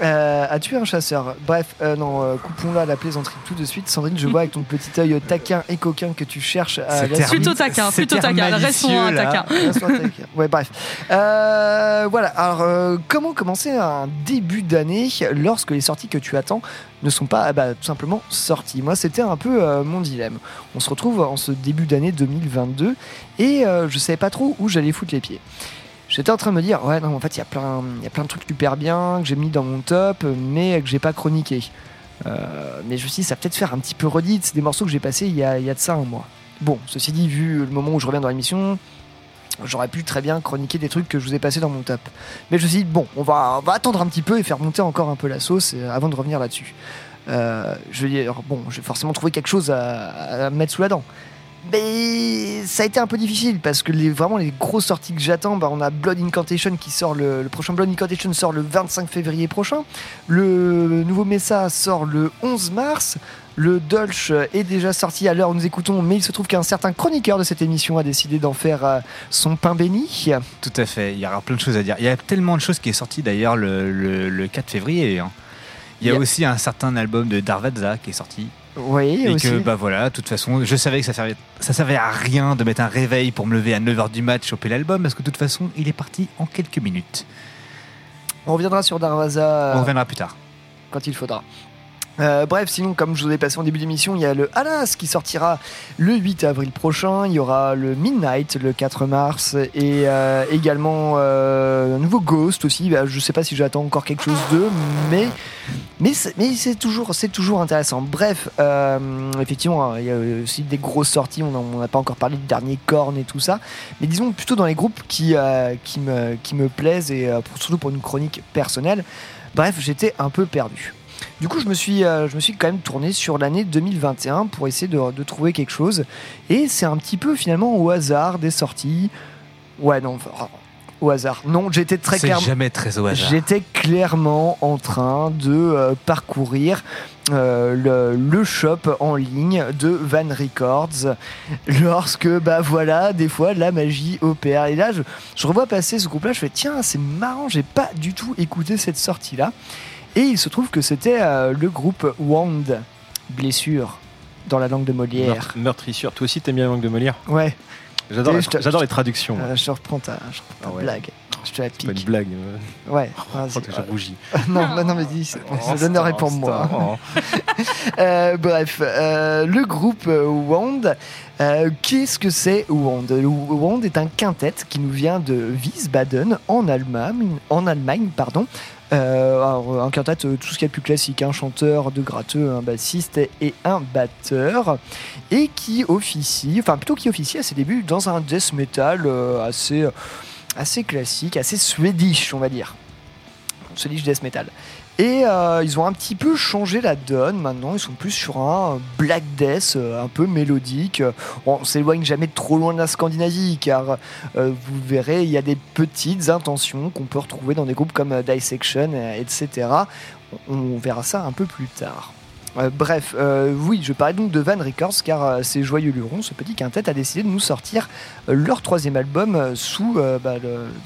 Euh, a tué un chasseur. Bref, euh, non, euh, coupons là la plaisanterie tout de suite. Sandrine, je vois avec ton petit œil taquin et coquin que tu cherches à Plutôt taquin, c'est plutôt taquin. Restons taquin. Restons taquin. Ouais, bref. Euh, voilà. Alors, euh, comment commencer un début d'année lorsque les sorties que tu attends ne sont pas ah bah, tout simplement sorties? Moi, c'était un peu euh, mon dilemme. On se retrouve en ce début d'année 2022 et euh, je savais pas trop où j'allais foutre les pieds. J'étais en train de me dire, ouais, non, en fait, il y, a plein- de trucs super bien que j'ai mis dans mon top, mais que j'ai pas chroniqué. Euh, mais je me suis dit, ça peut-être faire un petit peu redit. C'est des morceaux que j'ai passés il y, a, y a de ça un mois. Bon, ceci dit, vu le moment où je reviens dans l'émission, j'aurais pu très bien chroniquer des trucs que je vous ai passés dans mon top. Mais je me suis dit, bon, on va, attendre un petit peu et faire monter encore un peu la sauce euh, avant de revenir là-dessus. Euh, je vais dire, bon, je vais forcément trouver quelque chose à, à mettre sous la dent. Mais ça a été un peu difficile parce que les, vraiment les grosses sorties que j'attends, bah, on a Blood Incantation qui sort le, le prochain Blood Incantation sort le 25 février prochain. Le nouveau Mesa sort le 11 mars. Le Dolch est déjà sorti à l'heure où nous écoutons, mais il se trouve qu'un certain chroniqueur de cette émission a décidé d'en faire euh, son pain béni. Tout à fait, il y aura plein de choses à dire. Il y a tellement de choses qui est sorti d'ailleurs le, le- le 4 février. hein. Il y a Il y a- aussi un certain album de Darvadza qui est sorti. Oui, Et aussi. que, bah voilà, de toute façon, je savais que ça servait, ça servait à rien de mettre un réveil pour me lever à 9h du match, choper l'album, parce que de toute façon, il est parti en quelques minutes. On reviendra sur Darvaza. On reviendra plus tard. quand il faudra. Euh, bref, sinon, comme je vous ai passé en début d'émission, il y a le Alas qui sortira le 8 avril prochain. Il y aura le Midnight le 4 mars et euh, également euh, un nouveau Ghost aussi. Bah, je sais pas si j'attends encore quelque chose d'eux, mais mais c'est, toujours c'est toujours intéressant. Bref, effectivement, il y a aussi des grosses sorties. On n'a pas encore parlé du dernier Korn et tout ça, mais disons plutôt dans les groupes qui qui me qui me plaisent et surtout pour une chronique personnelle. Bref, j'étais un peu perdu. Du coup, je me suis, euh, je me suis quand même tourné sur l'année 2021 pour essayer de, de trouver quelque chose. Et c'est un petit peu finalement au hasard des sorties. Ouais, non, enfin, au hasard. Non, j'étais très clairement. jamais très au hasard. J'étais clairement en train de euh, parcourir euh, le, le shop en ligne de Van Records lorsque, bah voilà, des fois la magie opère. Et là, je, je revois passer ce groupe-là, je fais tiens, c'est marrant, j'ai pas du tout écouté cette sortie-là. Et il se trouve que c'était euh, le groupe Wound, blessure dans la langue de Molière. Meurtrissure. Toi aussi, t'aimes bien la langue de Molière Ouais. J'adore, la- Je te- j'adore les traductions. Euh, je reprends ta, je reprends ta Ah ouais. blague. Je te la C'est pas une pique. blague. euh. Ouais. Oh, vas-y, que j'ai rougi. non, non, non, mais dis, c'est- Oh, ça donnerait pour c'est moi. c'est un- Euh, bref, euh, le groupe euh, Wand, euh, qu'est-ce que c'est Wand Le Wand est un quintet qui nous vient de Wiesbaden en Allemagne, en Allemagne pardon. Euh, alors, un quintet, euh, tout ce qu'il y a de plus classique, un chanteur, deux gratteux, un bassiste et un batteur, et qui officie, enfin plutôt qui officie à ses débuts dans un death metal euh, assez, assez classique, assez swedish, on va dire. Swedish death metal. Et euh, ils ont un petit peu changé la donne maintenant, ils sont plus sur un black death euh, un peu mélodique. Bon, on s'éloigne jamais trop loin de la Scandinavie car euh, vous verrez, il y a des petites intentions qu'on peut retrouver dans des groupes comme euh, Dissection, euh, etc. On verra ça un peu plus tard. Euh, bref, euh, oui, je parlais donc de Van Records car euh, ces joyeux lurons, ce petit quintet, a décidé de nous sortir leur troisième album sous bah,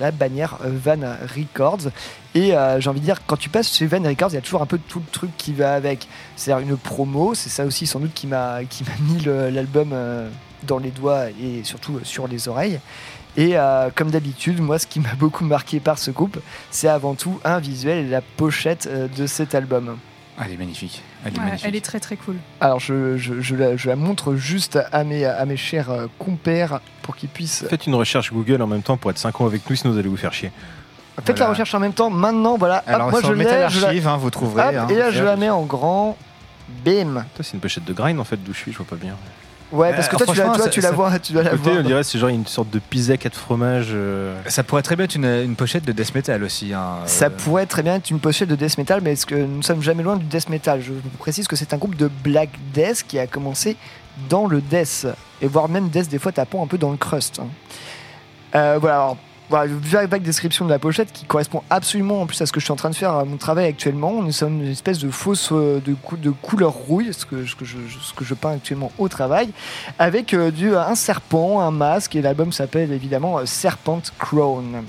la bannière Van Records. Et j'ai envie de dire, quand tu passes chez Van Records, il y a toujours un peu tout le truc qui va avec. C'est-à-dire une promo, c'est ça aussi sans doute qui m'a mis l'album dans les doigts et surtout sur les oreilles. Et comme d'habitude, moi, ce qui m'a beaucoup marqué par ce groupe, c'est avant tout un visuel et la pochette de cet album. Elle est magnifique. Elle est Ouais, magnifique. elle est très très cool. Alors, je, je- je la, je la montre juste à mes, à mes chers euh, compères pour qu'ils puissent. Faites une recherche Google en même temps pour être 5 ans avec nous, sinon vous allez vous faire chier. Faites la recherche en même temps. Maintenant, voilà. Hop, Alors, moi, je l'ai. je la- Archive, hein, vous trouverez. Hop, hein. et là, je la mets en grand. Bim. Toi, c'est une pochette de grind en fait d'où je suis, je vois pas bien. Ouais, parce que Euh, toi, tu la, toi, ça- tu la ça- vois, tu dois la Côté, voir. on dirait c'est genre une sorte de pizza 4 fromages. euh, Ça pourrait très bien être une, une pochette de death metal aussi. hein. Ça Euh, pourrait très bien être une pochette de death metal, mais est-ce que nous sommes jamais loin du death metal? Je vous précise que c'est un groupe de black death qui a commencé dans le death, et voire même death des fois tapant un peu dans le crust. hein. Euh, voilà, alors, voilà, une vague description de la pochette qui correspond absolument en plus à ce que je suis en train de faire à mon travail actuellement. Nous sommes une espèce de fausse euh, de, cou- de couleur rouille, ce que, ce, que je, ce que je peins actuellement au travail, avec euh, du, un serpent, un masque, et l'album s'appelle évidemment euh, Serpent Crown.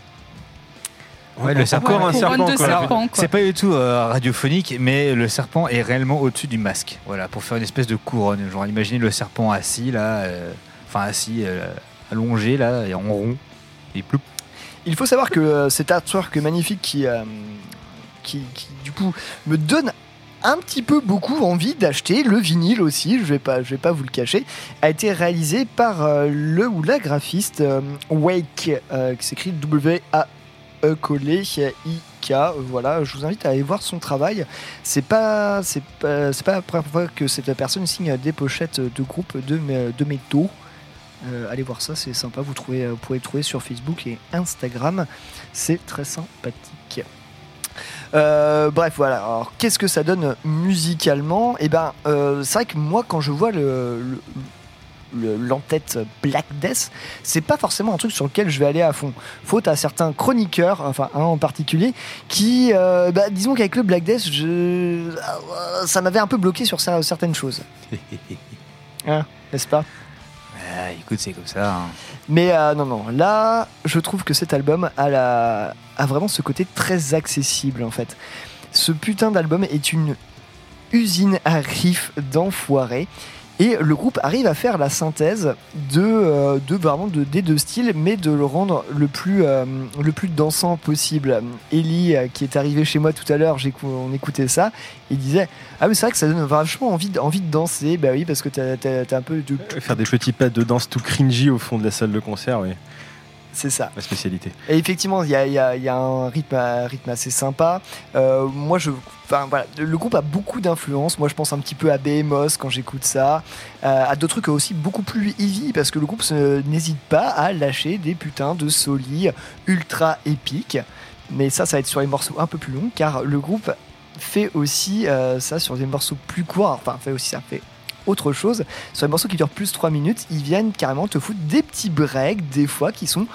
Ouais, le serpent, Encore un serpent. C'est pas du tout euh, radiophonique, mais le serpent est réellement au-dessus du masque. Voilà, pour faire une espèce de couronne. Genre, imaginez le serpent assis là, euh, enfin assis, euh, allongé là, et en rond. Et ploup. Il faut savoir que euh, cet artwork magnifique qui, euh, qui, qui, du coup me donne un petit peu beaucoup envie d'acheter le vinyle aussi, je vais pas, je vais pas vous le cacher, a été réalisé par euh, le ou la graphiste Wake, qui s'écrit W-A-E collé I-K. Voilà, je vous invite à aller voir son travail. C'est pas, c'est pas, pas la première fois que cette personne signe des pochettes de groupes de, de métaux. Euh, allez voir ça, c'est sympa. Vous, trouvez, vous pouvez le trouver sur Facebook et Instagram. C'est très sympathique. Euh, bref, voilà. Alors, qu'est-ce que ça donne musicalement? Eh ben, euh, c'est vrai que moi, quand je vois le, le- le- l'entête Black Death, c'est pas forcément un truc sur lequel je vais aller à fond. Faute à certains chroniqueurs, enfin un en particulier, qui, euh, bah, disons qu'avec le Black Death, je... ça m'avait un peu bloqué sur cer- certaines choses. Hein, n'est-ce pas? Écoute, c'est comme ça. hein. mais euh, non, non, là, je trouve que cet album a, a vraiment ce côté très accessible en fait. Ce putain d'album est une usine à riffs d'enfoirés. Et le groupe arrive à faire la synthèse de, euh, de vraiment de, des deux styles, mais de le rendre le plus, euh, le plus dansant possible. Ellie, euh, qui est arrivé chez moi tout à l'heure, on écoutait ça, il disait Ah, mais c'est vrai que ça donne vachement envie, envie de danser. Bah oui, parce que t'as un peu de. Faire des petits pas de danse tout cringy au fond de la salle de concert, oui. C'est ça. Ma spécialité. Et effectivement, il y a, y y un rythme, un rythme assez sympa. Euh, moi, je, voilà, le groupe a beaucoup d'influence. Moi, je pense un petit peu à Behemoth quand j'écoute ça, euh, à d'autres trucs aussi beaucoup plus easy, parce que le groupe n'hésite pas à lâcher des putains de solis ultra épiques. Mais ça, ça va être sur les morceaux un peu plus longs, car le groupe fait aussi euh, ça sur des morceaux plus courts. Enfin, fait aussi ça fait autre chose. Sur les morceaux qui durent plus de 3 minutes, ils viennent carrément te foutre des petits breaks, des fois, qui sont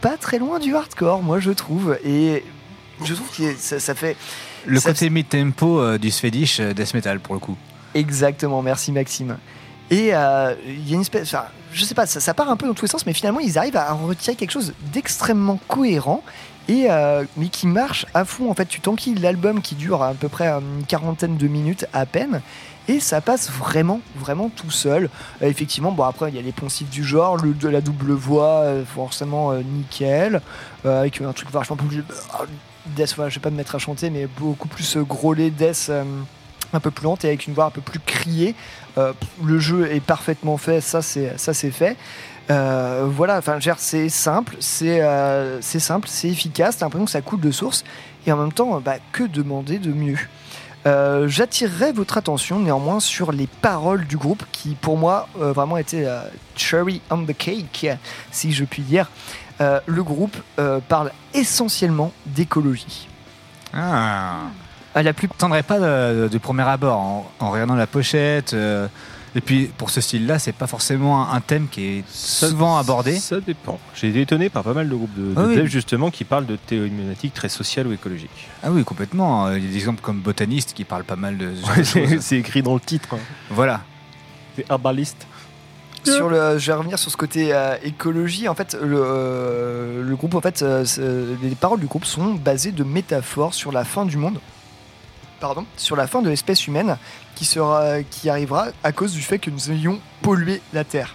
pas très loin du hardcore, moi je trouve. Et je trouve que ça, ça fait. Le ça- côté mid-tempo euh, du Swedish euh, death metal pour le coup. Exactement, merci Maxime. Et euh, il y a une espèce. Enfin, je sais pas, ça, ça part un peu dans tous les sens, mais finalement ils arrivent à retirer quelque chose d'extrêmement cohérent. Et mais qui marche à fond en fait tu t'enquilles l'album qui dure à peu près une quarantaine de minutes à peine et ça passe vraiment vraiment tout seul Euh, effectivement bon après il y a les poncifs du genre la double voix euh, forcément euh, nickel avec un truc vachement plus euh, death voilà, je vais pas me mettre à chanter mais beaucoup plus grôlé death un peu plus lente et avec une voix un peu plus criée. Le jeu est parfaitement fait, ça c'est fait. Voilà, enfin, c'est simple, c'est c'est simple, c'est efficace. T'as l'impression que ça coule de source et en même temps, bah, que demander de mieux? Euh, J'attirerai votre attention néanmoins sur les paroles du groupe qui, pour moi, euh, vraiment étaient euh, cherry on the cake, si je puis dire. Le groupe parle essentiellement d'écologie. Ah. À la plus tendrait pas de, de premier abord en, en regardant la pochette. Euh, et puis pour ce style-là, c'est pas forcément un, thème qui est souvent abordé. Ça dépend. J'ai été étonné par pas mal de groupes de, de Ah oui. devs, justement qui parlent de thématiques très sociales ou écologiques. Ah oui, complètement. Il y a des exemples comme Botaniste qui parlent pas mal de. Ouais, c'est écrit dans le titre. hein. Voilà. C'est herbaliste. Sur le, je vais revenir sur ce côté euh, écologie. En fait, le, euh, le groupe, en fait, euh, les paroles du groupe sont basées de métaphores sur la fin du monde. Pardon, sur la fin de l'espèce humaine qui sera, qui arrivera à cause du fait que nous ayons pollué la Terre.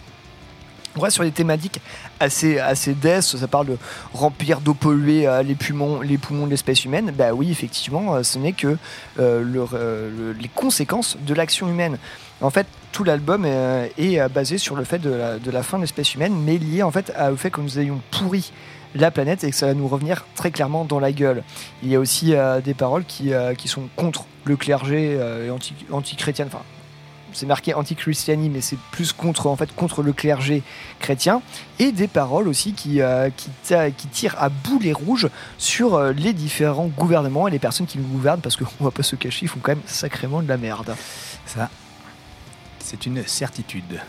On reste sur des thématiques assez, assez. Ça parle de remplir d'eau polluée euh, les, poumons, les poumons de l'espèce humaine. Bah oui, effectivement, euh, ce n'est que euh, le- le- les conséquences de l'action humaine. En fait, tout l'album est basé sur le fait de la, fin de l'espèce humaine, mais lié en fait au fait que nous ayons pourri la planète et que ça va nous revenir très clairement dans la gueule. Il y a aussi euh, des paroles qui, euh, qui sont contre le clergé euh, et anti- anti-chrétienne. Enfin, c'est marqué anti-christiani, mais c'est plus contre en fait contre le clergé chrétien, et des paroles aussi qui, qui, qui tirent à boulet rouge sur les différents gouvernements et les personnes qui nous gouvernent, parce qu'on va pas se cacher, ils font quand même sacrément de la merde. Ça, c'est une certitude.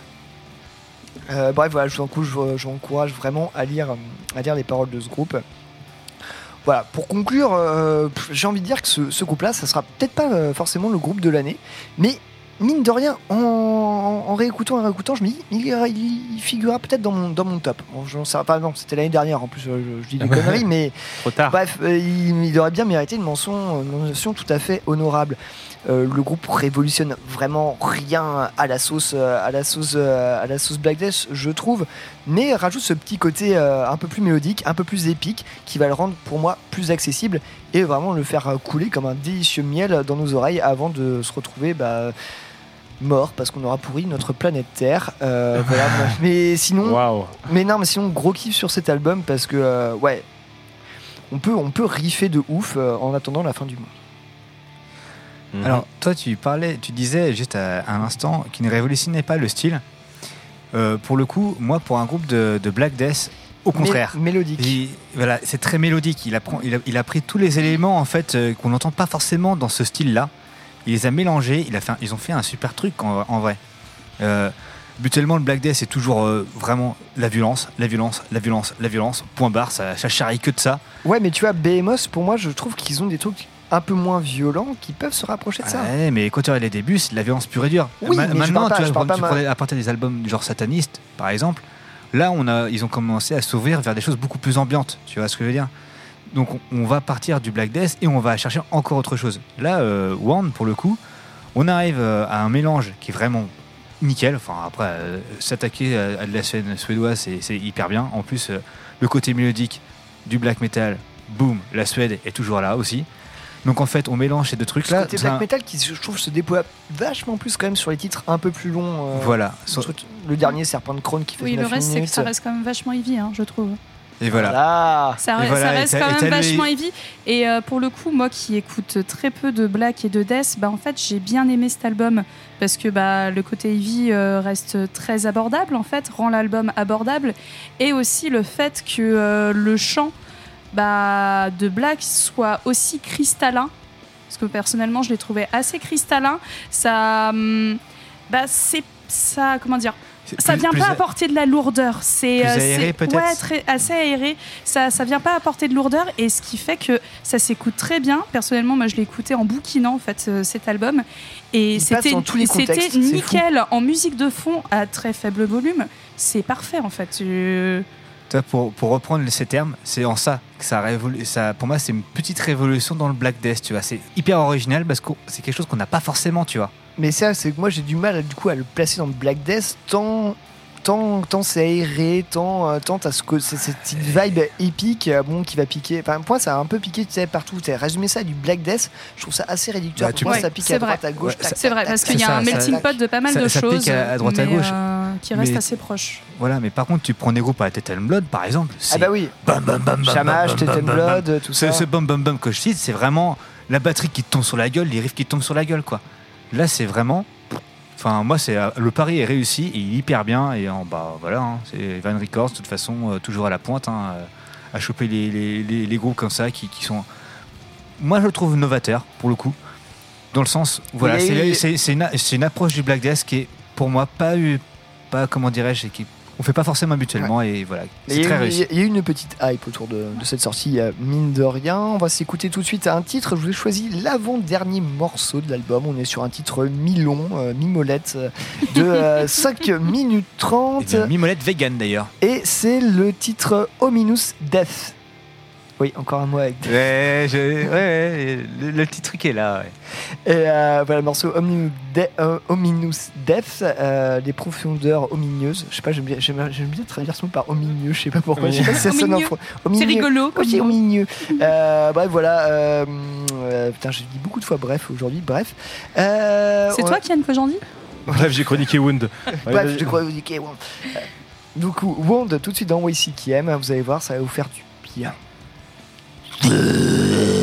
Euh, bref, voilà, je vous encourage, je vous encourage vraiment à lire, à lire les paroles de ce groupe. Voilà, pour conclure, euh, j'ai envie de dire que ce, ce groupe-là, ça sera peut-être pas euh, forcément le groupe de l'année, mais mine de rien, en, en réécoutant et réécoutant, je me dis, il, il figurera peut-être dans mon, dans mon top. Bon, je sais pas, non, c'était l'année dernière en plus, je, je dis des conneries, mais Trop tard. bref, il, il aurait bien mérité une mention, une mention tout à fait honorable. Euh, le groupe révolutionne vraiment rien à la sauce, euh, à la sauce, euh, à la sauce Black Death, je trouve, mais rajoute ce petit côté un peu plus mélodique, un peu plus épique, qui va le rendre pour moi plus accessible et vraiment le faire couler comme un délicieux miel dans nos oreilles avant de se retrouver bah, mort parce qu'on aura pourri notre planète Terre. Euh, voilà, mais sinon, mais non, mais sinon gros kiff sur cet album parce que euh, ouais, on peut on peut riffer de ouf euh, en attendant la fin du monde. Mhm. Alors, toi, tu parlais, tu disais juste à, à un instant qu'il ne révolutionnait pas le style. Euh, pour le coup, moi, pour un groupe de, de Black Death, au contraire. Mé- mélodique. Il- voilà, c'est très mélodique. Il, apprend, il, a, il a pris tous les éléments en fait euh, qu'on n'entend pas forcément dans ce style-là. Il les a mélangés. Il a fait, un- ils ont fait un super truc en, en vrai. Euh, le Black Death, c'est toujours euh, vraiment la violence, la violence, la violence, la violence. Point barre. Ça, ça charrie que de ça. Ouais, mais tu vois, Behemoth, pour moi, je trouve qu'ils ont des trucs un peu moins violents qui peuvent se rapprocher de ça. Ouais, mais quand tu regardes les débuts, c'est de la violence pure et dure. Oui, mais maintenant, pas- tu, je vois, parle pas tu ma- prenais à partir des albums du genre sataniste, par exemple. Là, on a, ils ont commencé à s'ouvrir vers des choses beaucoup plus ambiantes. Tu vois ce que je veux dire? Donc, on, va partir du Black Death et on va chercher encore autre chose. Là, euh, Warn, pour le coup, on arrive euh, à un mélange qui est vraiment nickel. Enfin, après, euh, s'attaquer à, de la scène suédoise, c'est hyper bien. En plus, euh, le côté mélodique du black metal, boum, la Suède est toujours là aussi. Donc en fait, on mélange ces deux trucs Ce là. côté black metal qui, je trouve, se déploie vachement plus quand même sur les titres un peu plus longs. euh, Voilà. le, truc- le dernier Serpent de Krone qui fait Oui, le 9 reste, c'est que ça reste quand même vachement heavy, hein, je trouve. Et voilà. Voilà. Ça, Et re- voilà, ça reste quand même vachement heavy. Et euh, pour le coup, moi qui écoute très peu de black et de death, bah, en fait, j'ai bien aimé cet album parce que bah, le côté heavy euh, reste très abordable, en fait, rend l'album abordable. Et aussi le fait que euh, le chant bah, de black soit aussi cristallin. Parce que personnellement, je l'ai trouvé assez cristallin. Ça. hum, bah, c'est. Ça. Comment dire ça vient plus pas apporter de la lourdeur. C'est euh, Ouais, assez aéré. Ça, ça vient pas apporter de lourdeur et ce qui fait que ça s'écoute très bien. Personnellement, moi, je l'ai écouté en bouquinant en fait cet album et c'était nickel en musique de fond à très faible volume. C'est parfait en fait. Tu vois, pour, pour reprendre ces termes, c'est en ça que ça révolu- ça Pour moi, c'est une petite révolution dans le Black Death, tu vois. C'est hyper original parce que c'est quelque chose qu'on n'a pas forcément, tu vois. Mais ça, c'est que moi j'ai du mal du coup à le placer dans le Black Death tant. Tant, tant c'est aéré, tant, euh, tant t'as ce cette petite vibe épique euh, bon, qui va piquer. Enfin, pour moi, ça a un peu piqué tu sais, partout. Tu résumer ça à du Black Death, je trouve ça assez réducteur. Bah, tu Pour moi, peux- ça pique c'est à vrai. droite, à gauche. Ouais, c'est vrai parce qu'il y a ça, un ça- melting pot de pas mal ça- de ça pique choses à- à droite, à gauche. euh, qui Mais- assez proches. Voilà, mais par contre, tu prends des groupes à Blood, par exemple. Ah bah oui. Bam, bam, bam, bam, Shamash, bam, bam, bam, bam. Blood, tout Ce, ça. ce bum bum bum que je cite, c'est vraiment la batterie qui te tombe sur la gueule, les riffs qui te tombent sur la gueule, quoi. Là, c'est vraiment. Enfin, moi, c'est euh, le pari est réussi, et il est hyper bien, et en bah voilà, hein, c'est Van Records, de toute façon, euh, toujours à la pointe, hein, euh, à choper les, les, les- les groupes comme ça qui, qui sont. Moi, je le trouve novateur, pour le coup, dans le sens, voilà, Oui, c'est oui. c'est- c'est une, c'est une approche du Black Death qui est, pour moi, pas eu, pas comment dirais-je, qui on fait pas forcément habituellement, et voilà, c'est Il y, très a eu- réussi. il y a eu une petite hype autour de, de cette sortie, euh, mine de rien. On va s'écouter tout de suite à un titre. Je vous ai choisi l'avant-dernier morceau de l'album. On est sur un titre mi-long, euh, mi-molette, euh, de euh, 5 minutes 30. Et bien, Mimolette vegan d'ailleurs. Et c'est le titre Ominous Death. Oui, encore un mot avec. Ouais, je- ouais, ouais, le, le petit truc est là. ouais. Et euh, voilà le morceau Ominous, De- euh, Ominous Death, euh, les profondeurs omineuses. Je sais pas, j'aime bien, j'aime, j'aime bien traduire ce mot par omineux. Je sais pas pourquoi. Je sais pas si ça sonne en C'est rigolo. comme mot. omineux. Euh, bref, voilà. euh, euh, putain, je dis beaucoup de fois bref aujourd'hui. Bref. Euh, C'est on- toi, Kian, que j'en dis? Bref, j'ai chroniqué Wound. Bref, Wand. Euh, Du coup, Wand, tout de suite dans YCKM, vous allez voir, ça va vous faire du bien. Bleh.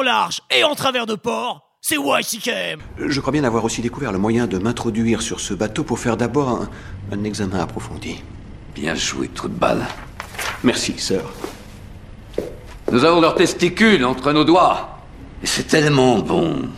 En large et en travers de port, c'est YCKM. Je crois bien avoir aussi découvert le moyen de m'introduire sur ce bateau pour faire d'abord un, un examen approfondi. Bien joué, trou de balle. Merci, sœur. Nous avons leurs testicules entre nos doigts. Et c'est tellement bon.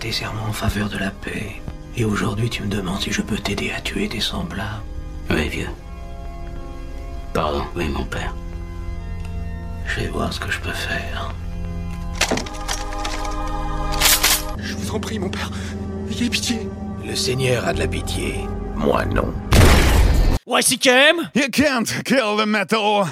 Prêté serment en faveur de la paix. Et aujourd'hui, tu me demandes si je peux t'aider à tuer tes semblables. Oui, vieux. Pardon, oui, mon père. Je vais voir ce que je peux faire. Je vous en prie, mon père. Ayez pitié. Le Seigneur a de la pitié. Moi non. YCKM You can't kill the metal.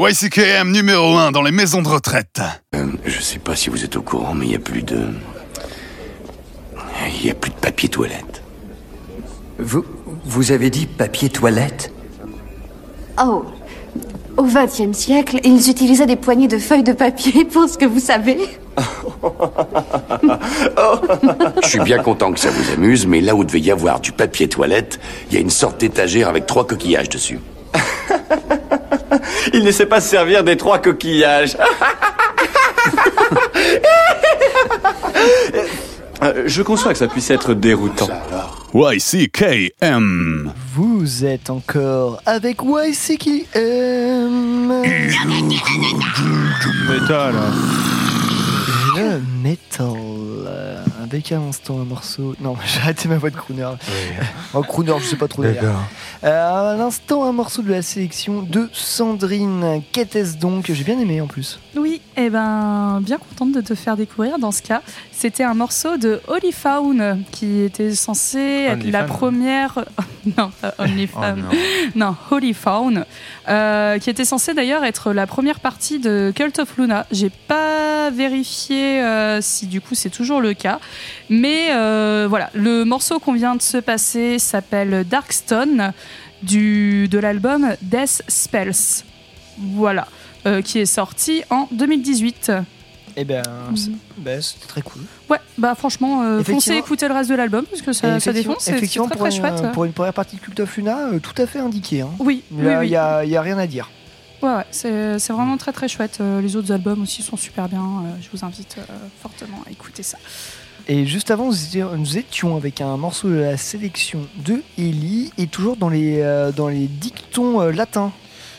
YCKM numéro 1 dans les maisons de retraite. Euh, je sais pas si vous êtes au courant, mais il y a plus de. Il y a plus de papier toilette. Vous, vous avez dit papier toilette? Oh, au XXe siècle, ils utilisaient des poignées de feuilles de papier pour ce que vous savez. Je suis bien content que ça vous amuse, mais là où devait y avoir du papier toilette, il y a une sorte d'étagère avec trois coquillages dessus. Il ne sait pas se servir des trois coquillages. Je conçois que ça puisse être déroutant. YCKM. Vous êtes encore avec YCKM. Métal. Le metal. Avec à l'instant un morceau. Non, j'ai arrêté ma voix de crooner. En crooner, je sais pas trop d'ailleurs. Euh, à l'instant, un morceau de la sélection de Sandrine. Qu'était-ce donc J'ai bien aimé en plus. Oui, et ben bien contente de te faire découvrir dans ce cas. C'était un morceau de Holy Fawn qui était censé être Only la première. non, pas Only Fawn. non. Holy Fawn. euh, qui était censé d'ailleurs être la première partie de Cult of Luna. J'ai pas vérifié euh, si du coup c'est toujours le cas. Mais euh, voilà, le morceau qu'on vient de se passer s'appelle Darkstone du, de l'album Death Spells. Voilà. Euh, qui est sorti en 2018. Eh ben, c'est- ben, c'était très cool. Ouais, bah franchement, euh, foncez écouter le reste de l'album parce que ça, ça défonce, c'est très pour, très une, chouette. pour une première partie de Cult of Luna, euh, tout à fait indiqué. hein. Oui, Il oui, n'y a, oui. rien à dire. Ouais, ouais, c'est vraiment très très chouette. Euh, les autres albums aussi sont super bien. Je vous invite fortement à écouter ça. Et juste avant, nous étions- avec un morceau de la sélection de Ellie et toujours dans les, euh, dans les dictons euh, latins.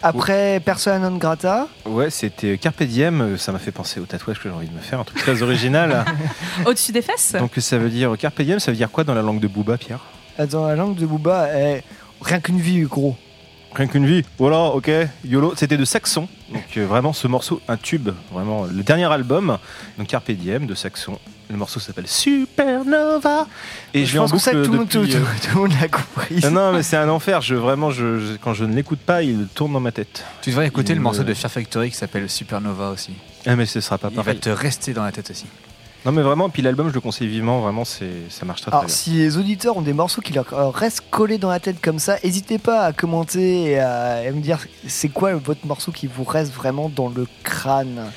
Après Persona non grata, Ouais, c'était Carpe Diem, euh, ça m'a fait penser au tatouage que j'ai envie de me faire, un truc très original. Au-dessus des fesses Donc ça veut dire Carpe Diem, ça veut dire quoi dans la langue de Booba, Pierre? Euh, dans la langue de Booba, eh, rien qu'une vie, gros. Rien qu'une vie. Voilà, ok. YOLO. C'était de Saxon. Donc euh, vraiment ce morceau, un tube. Vraiment le dernier album. Donc Carpe Diem de Saxon. Le morceau s'appelle Supernova. Et je, en pense que ça, tout, le monde- tout- depuis, euh, tout- tout le monde l'a compris. Non mais c'est un enfer. Je vraiment, je, je- quand je ne l'écoute pas, il tourne dans ma tête. Tu devrais écouter Il le me- morceau de Fear Factory qui s'appelle Supernova aussi. Ah mais ce sera pas Il va pareil. te rester dans la tête aussi. Non mais vraiment, puis l'album, je le conseille vivement. Vraiment, c'est, ça marche très très Alors, bien. si les auditeurs ont des morceaux qui leur restent collés dans la tête comme ça, n'hésitez pas à commenter et à, et à me dire c'est quoi votre morceau qui vous reste vraiment dans le crâne?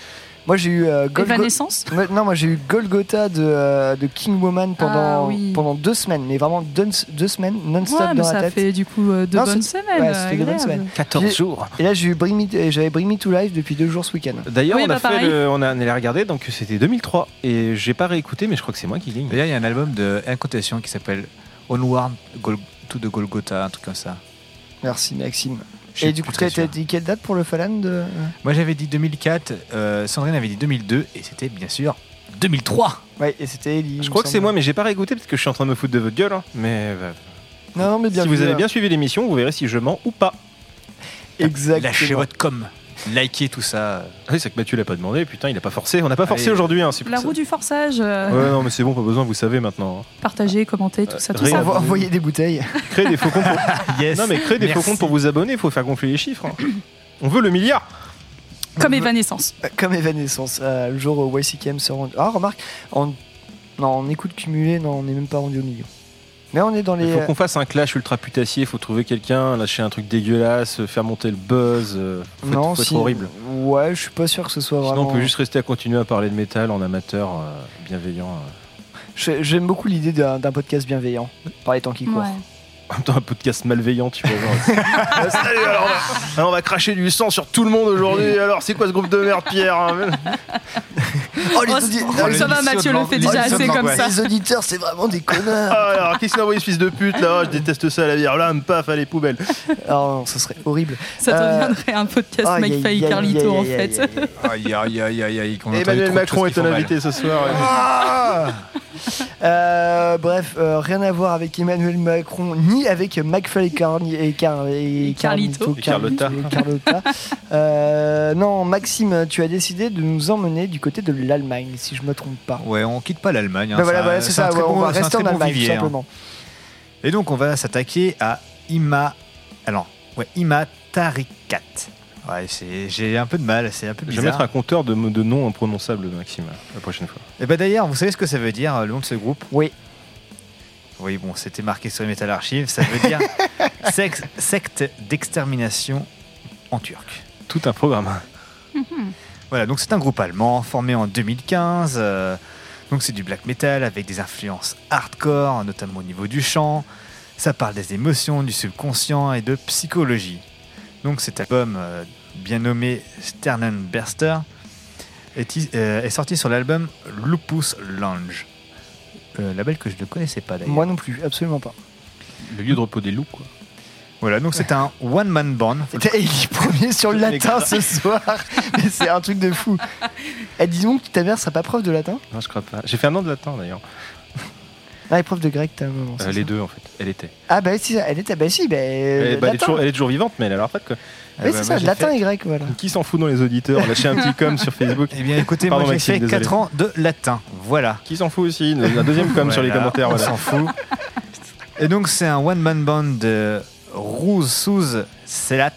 Moi j'ai eu euh, Evanescence Non, moi j'ai eu Golgotha de, euh, de King Woman pendant, Ah, oui. pendant deux semaines, mais vraiment deux, deux semaines non-stop Ouais, dans la ça tête. fait du coup euh, deux Non, bonnes semaines. ouais, c'était deux bonnes semaines. 14 J'ai- jours. Et là j'ai eu Bring Me- j'avais Bring Me to Life depuis deux jours ce week-end. D'ailleurs, Oui, on, a bah, fait le- on, a, on allait regarder, donc c'était 2003. Et j'ai pas réécouté, mais je crois que c'est moi qui gagne. D'ailleurs, il y a un album de Incantation qui s'appelle Onward Gol- to the Golgotha, un truc comme ça. Merci Maxime. Et du coup, t'as dit quelle date pour le Falan de... Moi j'avais dit 2004, euh, Sandrine avait dit 2002 et c'était bien sûr 2003. Ouais, et c'était Ellie. Je crois que c'est moi, mais j'ai pas réécouté parce que je suis en train de me foutre de votre gueule. hein. Mais euh, Non, non, mais bien si vu, vous avez hein. bien suivi l'émission, vous verrez si je mens ou pas. Exactement. Lâchez votre com, likez tout ça. Ah oui, c'est que Mathieu l'a pas demandé. Putain, il a pas forcé. On n'a pas forcé Allez. aujourd'hui. Hein, c'est pour La ça. roue du forçage, euh, Ouais, non, mais c'est bon, pas besoin. Vous savez maintenant. hein. partager, commenter, tout ça, tout rien. ça. Envo- Envoyer des bouteilles. Créer des faux comptes. Pour... Yes. Non, mais créer des faux Merci. comptes pour vous abonner. Il faut faire gonfler les chiffres. hein. On veut le milliard. Comme Evanescence. Euh, Comme Evanescence, euh, le jour où YCKM se rend. Ah, remarque, en, non, en écoute cumulée, non, on n'est même pas rendu au million. Mais on est dans les. Il faut qu'on fasse un clash ultra putassier. Il faut trouver quelqu'un, lâcher un truc dégueulasse, faire monter le buzz. euh, Faut, être- non, être si- horrible. Ouais, je suis pas sûr que ce soit Sinon, vraiment. on peut juste rester à continuer à parler de métal en amateur euh, bienveillant. euh. J'aime beaucoup l'idée d'un d'un podcast bienveillant par les temps qui courent. Ouais. En même temps, un podcast malveillant, tu vois. genre. Ah, salut, alors, on va, alors, on va cracher du sang sur tout le monde aujourd'hui. Alors, c'est quoi ce groupe de merde, Pierre hein Oh, les Oh, audi- ça oh, les va, Mathieu le fait déjà oh, assez comme ça. Les auditeurs, c'est vraiment des connards. Ah, alors, qu'est-ce qu'il a envoyé ce fils de pute là? Oh, Je déteste ça, la bière. Là, paf, à les poubelles. Ah non, ça serait horrible. Ça Euh, deviendrait un podcast aïe, Mike aïe, Fay aïe, Carlito aïe, en aïe, fait. aïe, aïe. Aïe aïe Emmanuel Macron est un invité ce soir. Ah Euh, bref, euh, rien à voir avec Emmanuel Macron ni avec McFly et, Carni- et, Car- et Et Carlito. Et Carlotta. Euh, non, Maxime, tu as décidé de nous emmener du côté de l'Allemagne, si je me trompe pas. Ouais, on quitte pas l'Allemagne. hein, Bah voilà, voilà, c'est ça, très ouais, on bon- va rester en bon Allemagne, tout vivier, hein. simplement. Et donc on va s'attaquer à Ima, alors ouais, Ima Tarikat. Ouais, c'est- j'ai un peu de mal, c'est un peu Je vais bizarre. mettre un compteur de, de noms imprononçables, Maxime, la prochaine fois. Et bah d'ailleurs, vous savez ce que ça veut dire, euh, le nom de ce groupe? Oui. Oui, bon, c'était marqué sur les Metal Archive. Ça veut dire sex- secte d'extermination en turc. Tout un programme. Voilà, donc c'est un groupe allemand formé en 2015. euh, donc c'est du black metal avec des influences hardcore, notamment au niveau du chant. Ça parle des émotions, du subconscient et de psychologie. Donc cet album, euh, bien nommé Sternenberster, est, euh, est sorti sur l'album Lupus Lounge. Euh, label que je ne connaissais pas d'ailleurs. Moi non plus, absolument pas. Le lieu de repos des loups, quoi. Voilà, donc c'est un one-man band. Et il est premier sur le latin ce soir. Mais c'est un truc de fou. Eh, disons que ta mère sera pas prof de latin? Non, je crois pas. J'ai fait un an de latin, d'ailleurs. Ah, elle est prof de grec, t'as un moment. Euh, les ça deux, en fait. Elle était. Ah, bah si, elle était. Bah si, bah. elle, bah, elle est latin. toujours, elle est toujours vivante, mais elle a la retraite, quoi. Oui, c'est ça, latin et grec, voilà. Qui s'en fout dans les auditeurs? Lâchez un petit com sur Facebook. Eh bien, écoutez, Pardon, moi j'ai fait désolé. 4 ans de latin. Voilà. Qui s'en fout aussi? Un deuxième com sur les Voilà, commentaires. On Voilà. s'en fout. Et donc, c'est un one-man band de Roussouz Selat.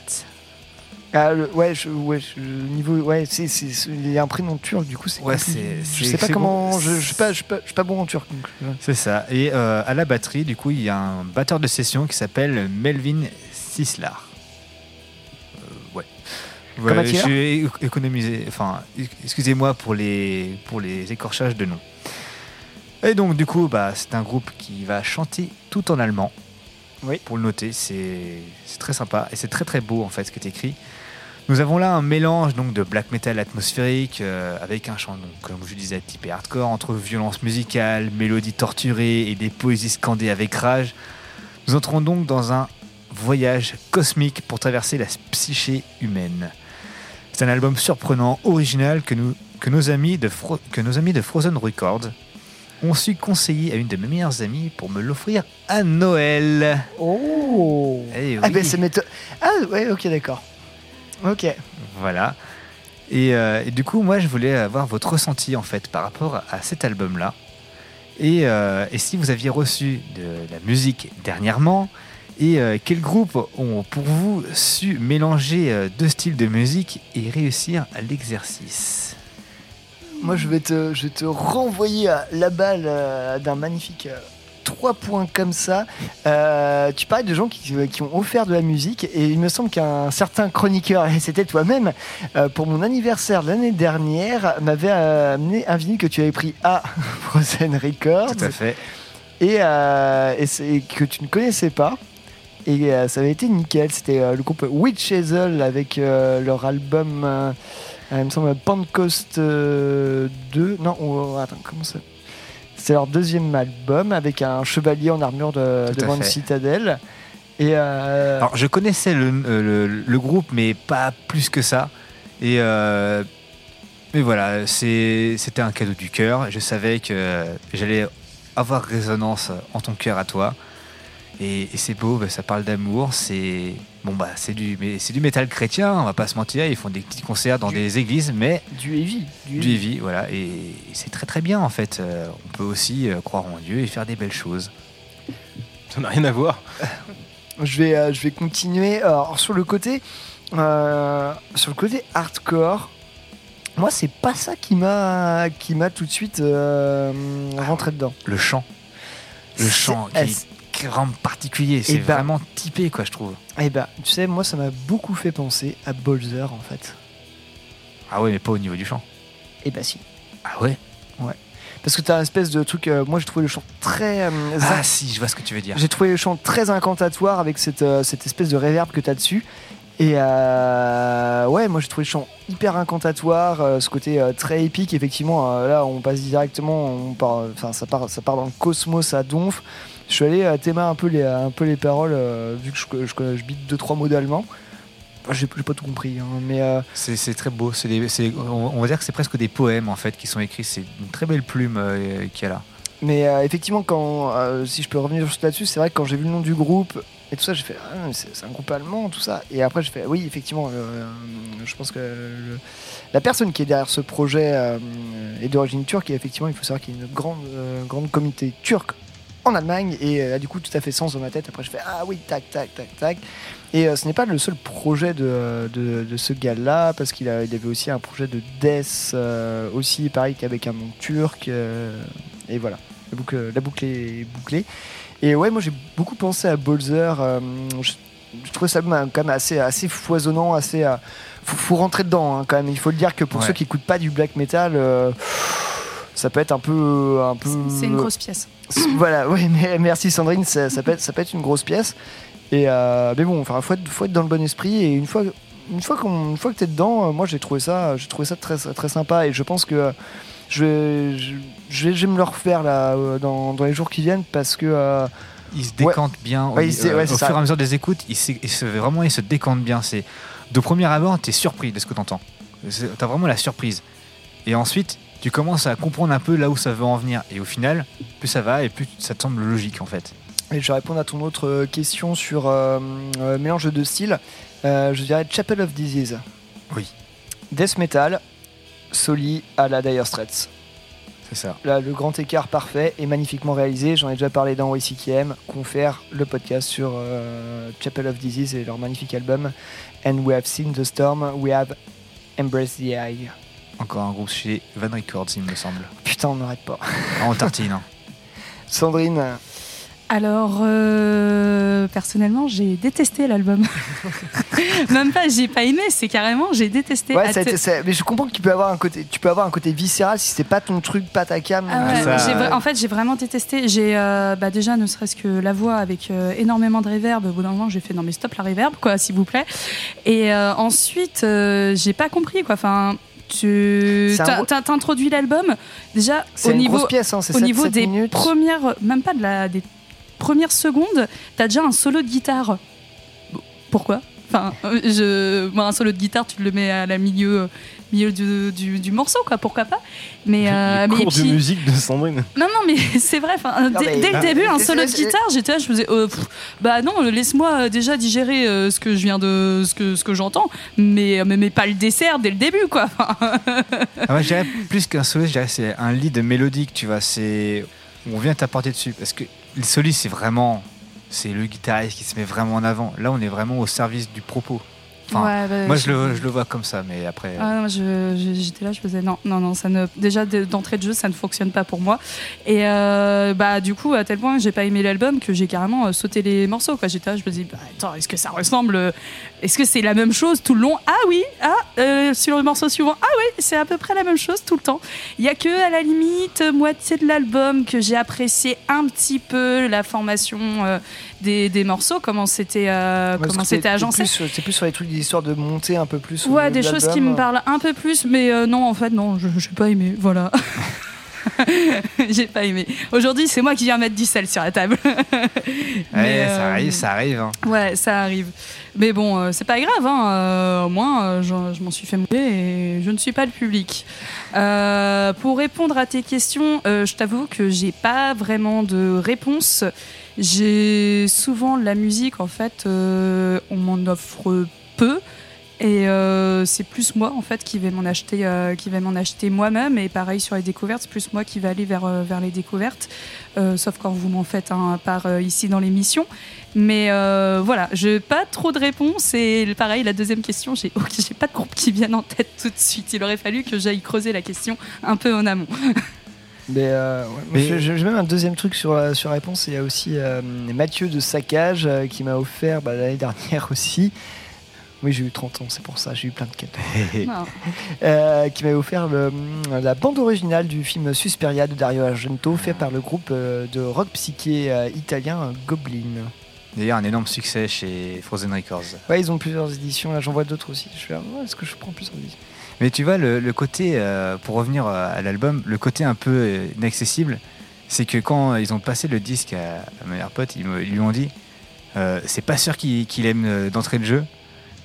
Ah, le- ouais, je, ouais, je- niveau, ouais, c'est, c'est, c'est- il y a un prénom turc, du coup, c'est. Ouais, c'est- Je sais pas comment. bon. Je, je suis pas, je suis pas, je suis pas bon en turc. Donc, euh, C'est ça. Et euh, à la batterie, du coup, il y a un batteur de session qui s'appelle Melvin Sislar. Euh, ouais. Attila je suis é- économisé. Enfin, ex- excusez-moi pour les, pour les écorchages de noms. Et donc, du coup, bah, c'est un groupe qui va chanter tout en allemand. Oui. Pour le noter, c'est c'est très sympa et c'est très très beau en fait ce qui est écrit. Nous avons là un mélange donc de black metal atmosphérique euh, avec un chant donc comme je disais typé hardcore entre violence musicale, mélodie torturée et des poésies scandées avec rage. Nous entrons donc dans un voyage cosmique pour traverser la psyché humaine. C'est un album surprenant, original que, nous, que, nos amis de Fro- que nos amis de Frozen Records ont su conseiller à une de mes meilleures amies pour me l'offrir à Noël. Oh Eh Ah, oui. ben c'est méthode. Ah, ouais, ok, d'accord. Ok. Voilà. Et, euh, et du coup, moi, je voulais avoir votre ressenti en fait par rapport à cet album-là. Et, euh, et si vous aviez reçu de la musique dernièrement, et euh, quels groupes ont pour vous su mélanger deux styles de musique et réussir à l'exercice? Moi, je vais te, je vais te renvoyer à la balle d'un magnifique 3 points comme ça. Euh, tu parlais de gens qui, qui ont offert de la musique et il me semble qu'un certain chroniqueur, et c'était toi-même, euh, pour mon anniversaire de l'année dernière, m'avait euh, amené un vinyle que tu avais pris à Frozen Records. Tout à fait. Et, euh, que tu ne connaissais pas. Et ça avait été nickel. C'était le groupe Witch Hazel avec leur album, il me semble, Pentecost euh, 2. Non, oh, attends, comment ça C'est leur deuxième album avec un chevalier en armure de, devant une citadelle. Et euh, Alors, je connaissais le, euh, le- le groupe, mais pas plus que ça. Et euh, mais voilà, c'était un cadeau du cœur. Je savais que j'allais avoir résonance en ton cœur à toi. Et, et c'est beau, bah, ça parle d'amour. C'est bon, bah, c'est du, mais c'est du métal chrétien. On va pas se mentir. Ils font des petits concerts dans des églises, mais du heavy. Du du heavy. heavy, voilà. Et, et c'est très très bien en fait. Euh, on peut aussi euh, croire en Dieu et faire des belles choses. Ça n'a rien à voir. Je vais, euh, je vais continuer. Alors, sur le côté, euh, sur le côté hardcore, moi, c'est pas ça qui m'a, qui m'a tout de suite euh, rentré dedans. Le chant, le chant qui grand particulier. C'est Eh ben- vraiment typé, quoi, je trouve. Eh ben, tu sais, moi, ça m'a beaucoup fait penser à Bolzer, en fait. Ah ouais, mais pas au niveau du chant. Eh ben, si. Ah ouais? Ouais. Parce que t'as un espèce de truc. euh, moi, j'ai trouvé le chant très. euh, Ah si, je vois ce que tu veux dire. J'ai trouvé le chant très incantatoire avec cette, euh, cette espèce de réverb que tu as dessus. Et ouais, moi j'ai trouvé le chant hyper incantatoire, ce côté très épique. Effectivement, là on passe directement, on part, enfin ça part, ça part dans le cosmos à donf. Je suis allé euh, téma un peu les, un peu les paroles, euh, vu que je, je, je bite deux trois mots d'allemand. Enfin, J'ai pas tout compris, hein, mais euh, C'est très beau. Des- on, on va dire que c'est presque des poèmes en fait qui sont écrits. C'est une très belle plume euh, qu'il y a là. Mais euh, effectivement, quand, si je peux revenir juste là-dessus, c'est vrai que quand j'ai vu le nom du groupe et tout ça, j'ai fait ah, c'est un groupe allemand, tout ça. Et après, j'ai fait oui, effectivement, je pense que le- la personne qui est derrière ce projet est d'origine turque. Et effectivement, il faut savoir qu'il y a une grande, grande communauté turque en Allemagne et euh, du coup tout à fait sens dans ma tête. Après je fais ah oui tac tac tac tac. Et euh, ce n'est pas le seul projet de, de, de ce gars-là parce qu'il il avait aussi un projet de death euh, aussi pareil qu'avec un nom turc euh, et voilà la boucle, la boucle est bouclée. Et ouais moi j'ai beaucoup pensé à Bolzer. euh, je, je trouvais ça quand même assez assez foisonnant assez euh, faut, faut rentrer dedans hein, quand même. Il faut le dire que pour Ouais. ceux qui écoutent pas du black metal, euh, ça peut être un peu, un peu. C'est une grosse pièce. Voilà, oui, mais merci Sandrine, ça, ça peut être, ça peut être une grosse pièce. Et euh, mais bon, enfin, faut être, faut être dans le bon esprit. Et une fois, une fois qu'on, une fois que t'es dedans, euh, moi j'ai trouvé ça, j'ai trouvé ça très, très sympa. Et je pense que euh, je vais, je, je vais, je vais me le refaire là dans, dans les jours qui viennent parce que. euh, Il se ouais. décante bien. Ouais, au, il s'est- euh, ouais, au c'est fur et à mesure des écoutes, il, s'est- il se, vraiment, il se décante bien. C'est de premier abord, t'es surpris de ce que t'entends. T'as vraiment la surprise. Et ensuite, tu commences à comprendre un peu là où ça veut en venir. Et au final, plus ça va et plus ça te semble logique en fait. Et je vais répondre à ton autre euh, question sur euh, euh, mélange de styles. Euh, je dirais Chapel of Disease. Oui. Death metal, Soli à la Dire Straits. C'est ça. Là, le grand écart parfait et magnifiquement réalisé. J'en ai déjà parlé dans YCKM. Confère le podcast sur euh, Chapel of Disease et leur magnifique album. And we have seen the storm, we have embraced the eye. Encore un groupe chez Van Records, il me semble. Putain, on n'arrête pas. En tartine. hein. Sandrine, Alors, euh, personnellement, j'ai détesté l'album. Même pas, j'ai pas aimé, c'est carrément, j'ai détesté. ouais, À ça a te- été- ça- mais je comprends que tu peux avoir un côté, tu peux avoir un côté viscéral si c'est pas ton truc, pas ta cam. Ah ouais, j'ai vra- en fait, j'ai vraiment détesté. J'ai euh, bah, déjà, ne serait-ce que la voix avec euh, énormément de reverb. Au bout d'un moment, j'ai fait non mais stop la reverb, quoi, s'il vous plaît. Et euh, ensuite, euh, j'ai pas compris, quoi. Enfin. Tu t'introduis l'album déjà au niveau pièce, hein, au des minutes. premières même pas de la des premières secondes t'as déjà un solo de guitare pourquoi? Enfin euh, je un solo de guitare tu le mets à la milieu euh, milieu du, du- du morceau quoi pourquoi pas mais euh, mais Cours puis- de musique de Sandrine. non, non, mais c'est vrai. Non, dès, mais- dès le début, un solo de guitare, j'étais là, je faisais, euh, pff, bah non, laisse-moi euh, déjà digérer euh, ce que je viens de, ce que, ce que j'entends, mais, mais, mais pas le dessert dès le début, quoi. Ah, moi, je dirais plus qu'un solo, je dirais c'est un lead mélodique, tu vois. C'est on vient t'apporter dessus parce que le solo, c'est vraiment c'est le guitariste qui se met vraiment en avant. Là, on est vraiment au service du propos. Enfin, Ouais, bah, moi, je- le, je le vois comme ça, mais après. Ah non, je- je- j'étais là, je faisais non, non, non, ça ne, déjà de- d'entrée de jeu, ça ne fonctionne pas pour moi. Et euh, bah du coup, à tel point que j'ai pas aimé l'album que j'ai carrément euh, sauté les morceaux. Quoi, j'étais là, je me dis, bah, attends, est-ce que ça ressemble euh, Est-ce que c'est la même chose tout le long? Ah oui, ah euh, sur le morceau suivant, ah oui, c'est à peu près la même chose tout le temps. Il y a que à la limite moitié de l'album que j'ai apprécié un petit peu la formation euh, des, des morceaux, comment c'était, euh, comment c'était agencé. plus- C'est plus sur les trucs d'histoire de monter un peu plus. au Ouais, des de choses qui me parlent un peu plus, mais euh, non, en fait, non, je j'ai pas aimé, voilà. J'ai pas aimé. Aujourd'hui, c'est moi qui viens mettre du sel sur la table. Ouais, ça euh, arrive, ça arrive. hein. Ouais, ça arrive. Mais bon, euh, c'est pas grave, hein, euh, au moins, je, je m'en suis fait mouiller et je ne suis pas le public. Euh, pour répondre à tes questions, euh, je t'avoue que j'ai pas vraiment de réponse. J'ai souvent la musique, en fait, euh, on m'en offre peu. Et euh, c'est plus moi en fait qui vais m'en acheter, euh, qui vais m'en acheter moi-même. Et pareil sur les découvertes, c'est plus moi qui vais aller vers, euh, vers les découvertes. Euh, sauf quand vous m'en faites un part euh, ici dans l'émission. Mais euh, voilà, je pas trop de réponses. Et pareil, la deuxième question, j'ai pas de groupe qui viennent en tête tout de suite. Il aurait fallu que j'aille creuser la question un peu en amont. Mais, euh, ouais, Mais- j'ai- même un deuxième truc sur, la- sur réponse. Il y a aussi euh, Mathieu de Saccage euh, qui m'a offert bah, l'année dernière aussi. Oui, j'ai eu 30 ans, c'est pour ça, j'ai eu plein de cadeaux. Euh, qui m'a offert le- la bande originale du film Susperia de Dario Argento, fait par le groupe euh, de rock psyché euh, italien Goblin. D'ailleurs, un énorme succès chez Frozen Records. Ouais, ils ont plusieurs éditions, là j'en vois d'autres aussi. Je fais, ah, ouais, est-ce que je prends plusieurs éditions? Mais tu vois, le, le côté, euh, pour revenir à l'album, le côté un peu inaccessible, c'est que quand ils ont passé le disque à, à ma meilleure pote, ils, me- ils lui ont dit euh, c'est pas sûr qu'il qu'il aime d'entrée de jeu.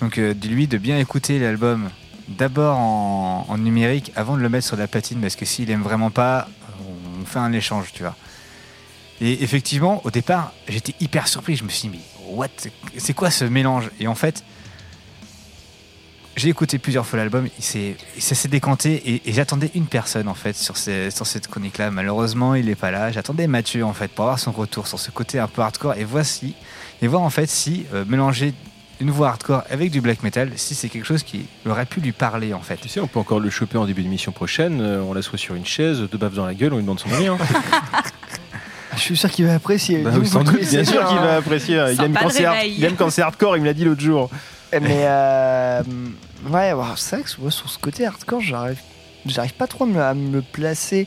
Donc, euh, dis-lui de bien écouter l'album d'abord en, numérique avant de le mettre sur la platine, parce que s'il aime vraiment pas, on fait un échange, tu vois. Et effectivement, au départ, j'étais hyper surpris. Je me suis dit, mais what? C'est quoi ce mélange? Et en fait, j'ai écouté plusieurs fois l'album, ça s'est décanté et, et j'attendais une personne en fait sur, ces- sur cette chronique-là. Malheureusement, il n'est pas là. J'attendais Mathieu en fait pour avoir son retour sur ce côté un peu hardcore et voici et voir en fait si euh, mélanger une voix hardcore avec du black metal, si c'est quelque chose qui aurait pu lui parler en fait. Tu sais, on peut encore le choper en début d'émission prochaine. euh, on l'assoit sur une chaise, deux baffes dans la gueule, on lui demande son avis. hein. Je suis sûr qu'il va apprécier. Bah oui, sans doute, bien sûr qu'il va apprécier. Il aime, quand le c'est hard- réveil. il aime quand c'est hardcore, il me l'a dit l'autre jour. Mais euh, ouais, c'est vrai que moi, sur ce côté hardcore, j'arrive, j'arrive pas trop à me, à me placer.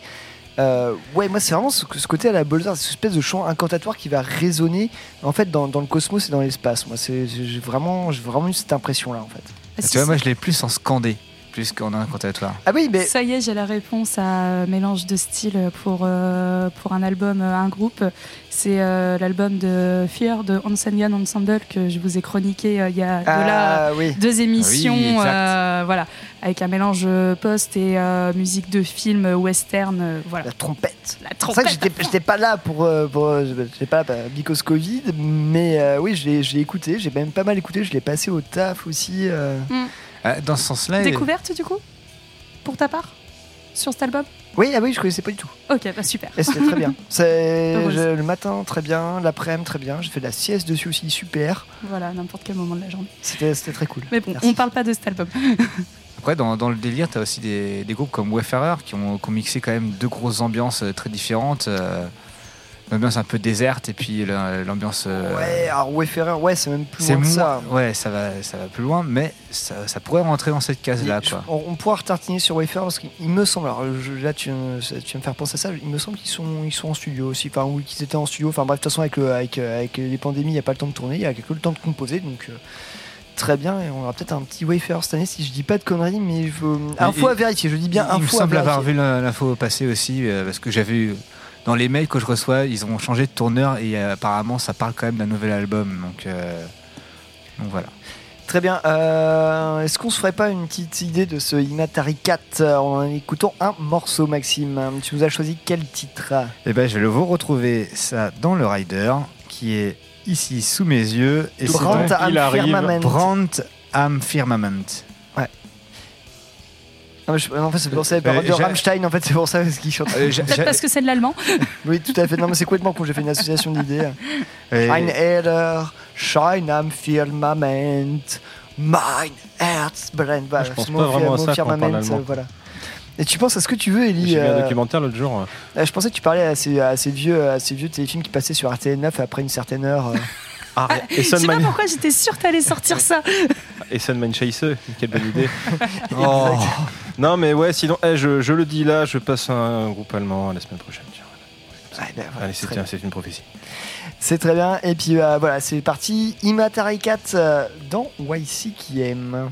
Euh, ouais, moi c'est vraiment ce, ce côté à la Bolzar, cette espèce de chant incantatoire qui va résonner en fait dans, dans le cosmos et dans l'espace. Moi, c'est, j'ai vraiment, j'ai vraiment eu cette impression là en fait. Ah, tu vois, moi je l'ai plus en scandé, plus qu'en incantatoire. Ah oui, mais Ça y est, j'ai la réponse à euh, mélange de style pour, euh, pour un album, euh, un groupe. C'est euh, l'album de Fear de Hansengan Ensemble que je vous ai chroniqué euh, il y a de là Ah oui. deux émissions. Oui, voilà, avec un mélange post et euh, musique de film western. euh, voilà. la trompette. La C'est vrai que trompette. j'étais, j'étais pas là pour, pour j'étais pas là because Covid, mais euh, oui, l'ai écouté, j'ai même pas mal écouté, je l'ai passé au taf aussi. Euh. Dans ce sens-là, Découverte du coup Pour ta part Sur cet album? Oui, ah oui, je connaissais pas du tout. Ok, bah super. Et c'était très bien. C'est Heureuse. je- le matin très bien, l'après-midi très bien. J'ai fait de la sieste dessus aussi, super. Voilà, à n'importe quel moment de la journée. C'était c'était très cool. Mais bon, Merci. on parle pas de cet album. Après, dans, dans le délire, tu as aussi des, des groupes comme Wayfarer qui ont, qui ont mixé quand même deux grosses ambiances euh, très différentes. euh, L'ambiance un peu déserte et puis la- l'ambiance. euh, Ouais, alors Wayfarer, ouais, c'est même plus loin que ça. Ouais, ça va, ça va plus loin, mais ça, ça pourrait rentrer dans cette case-là. Je-. On, on pourra retartiner sur Wayfarer parce qu'il me semble, alors je- là tu, tu vas me faire penser à ça, il me semble qu'ils sont, ils sont en studio aussi, enfin ou qu'ils étaient en studio, enfin bref, de toute façon avec, le- avec, euh, avec les pandémies, il n'y a pas le temps de tourner, il y a que le temps de composer, donc euh, très bien, et on aura peut-être un petit Wayfarer cette année si je dis pas de conneries, mais il faut... Info Et- à vérifier, je dis bien Il me à semble avoir vu l'info passer aussi, euh, parce que j'avais eu dans les mails que je reçois, ils ont changé de tourneur et euh, apparemment ça parle quand même d'un nouvel album. Donc, euh, donc voilà. Très bien. Euh, Est-ce qu'on se ferait pas une petite idée de ce Imatari 4 euh, en écoutant un morceau, Maxime? Tu nous as choisi quel titre? Et ben, je vais vous retrouver ça dans le rider qui est ici sous mes yeux. Et c'est Brand donc- am il arrive. Firmament. Brand am Firmament. Non, mais je- En fait, c'est pour ça, les paroles de Rammstein, en fait, c'est pour ça parce qu'ils chantent. Euh, j'a- Peut-être j'a- parce que c'est de l'allemand. Oui, tout à fait. Non, mais c'est complètement con. J'ai fait une association d'idées. Ein Eder, Schein am Firmament, mein Herz brennt. Voilà, Je pense c'est pas mon vraiment à ça quand on Firmament, parle allemand. euh, voilà. Et tu penses à ce que tu veux, Ellie J'ai vu un euh, documentaire l'autre jour. euh, Je pensais que tu parlais à ces, à ces vieux, à ces vieux téléfilms qui passaient sur RTL9 après une certaine heure. euh. Ah, Je sais pas pourquoi j'étais sûre que t'allais sortir ça. Essenman Scheisse, quelle bonne idée. Oh. Non, mais ouais, sinon, eh, je, je le dis là, je passe un groupe allemand la semaine prochaine. Ouais, ben, voilà, Allez, c'est bien. c'est une prophétie. C'est très bien. Et puis euh, voilà, c'est parti. Imatari 4 euh, dans YC qui aime.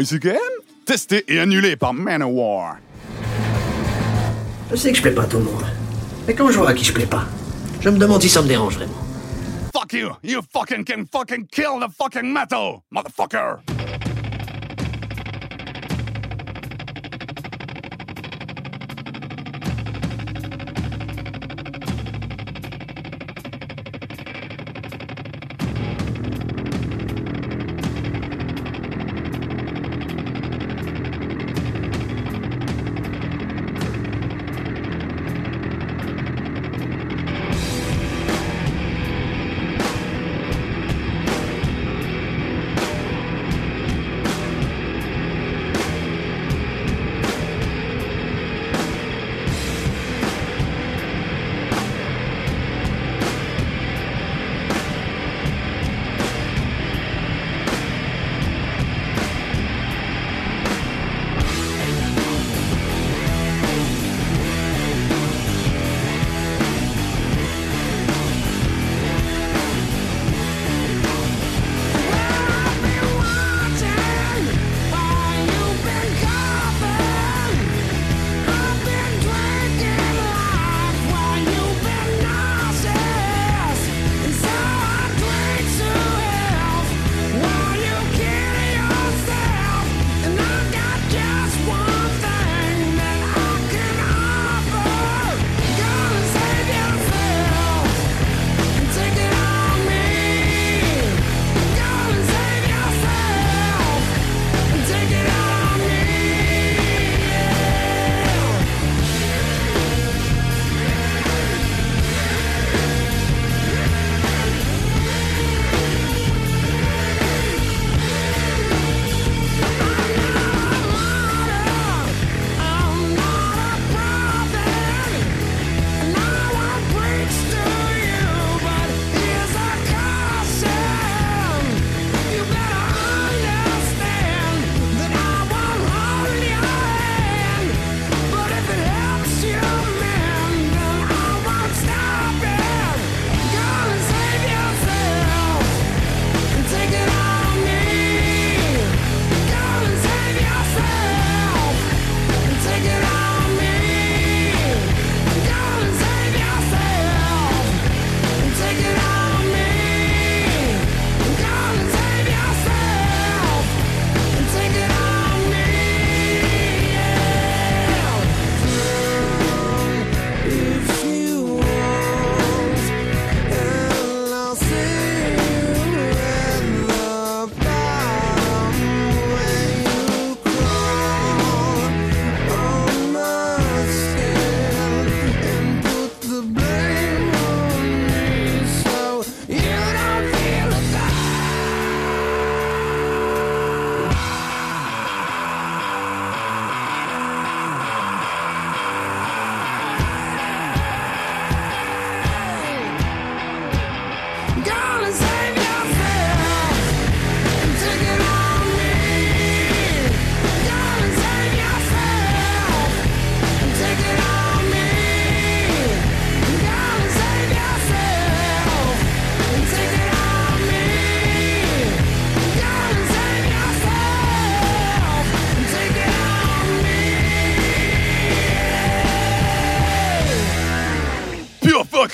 YCKM Testé et annulé par Manowar. Je sais que je plais pas à tout le monde. Mais quand je vois à qui je plais pas, je me demande si ça me dérange vraiment. Fuck you! You fucking can fucking kill the fucking metal, motherfucker!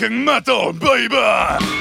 Fucking metal, baby!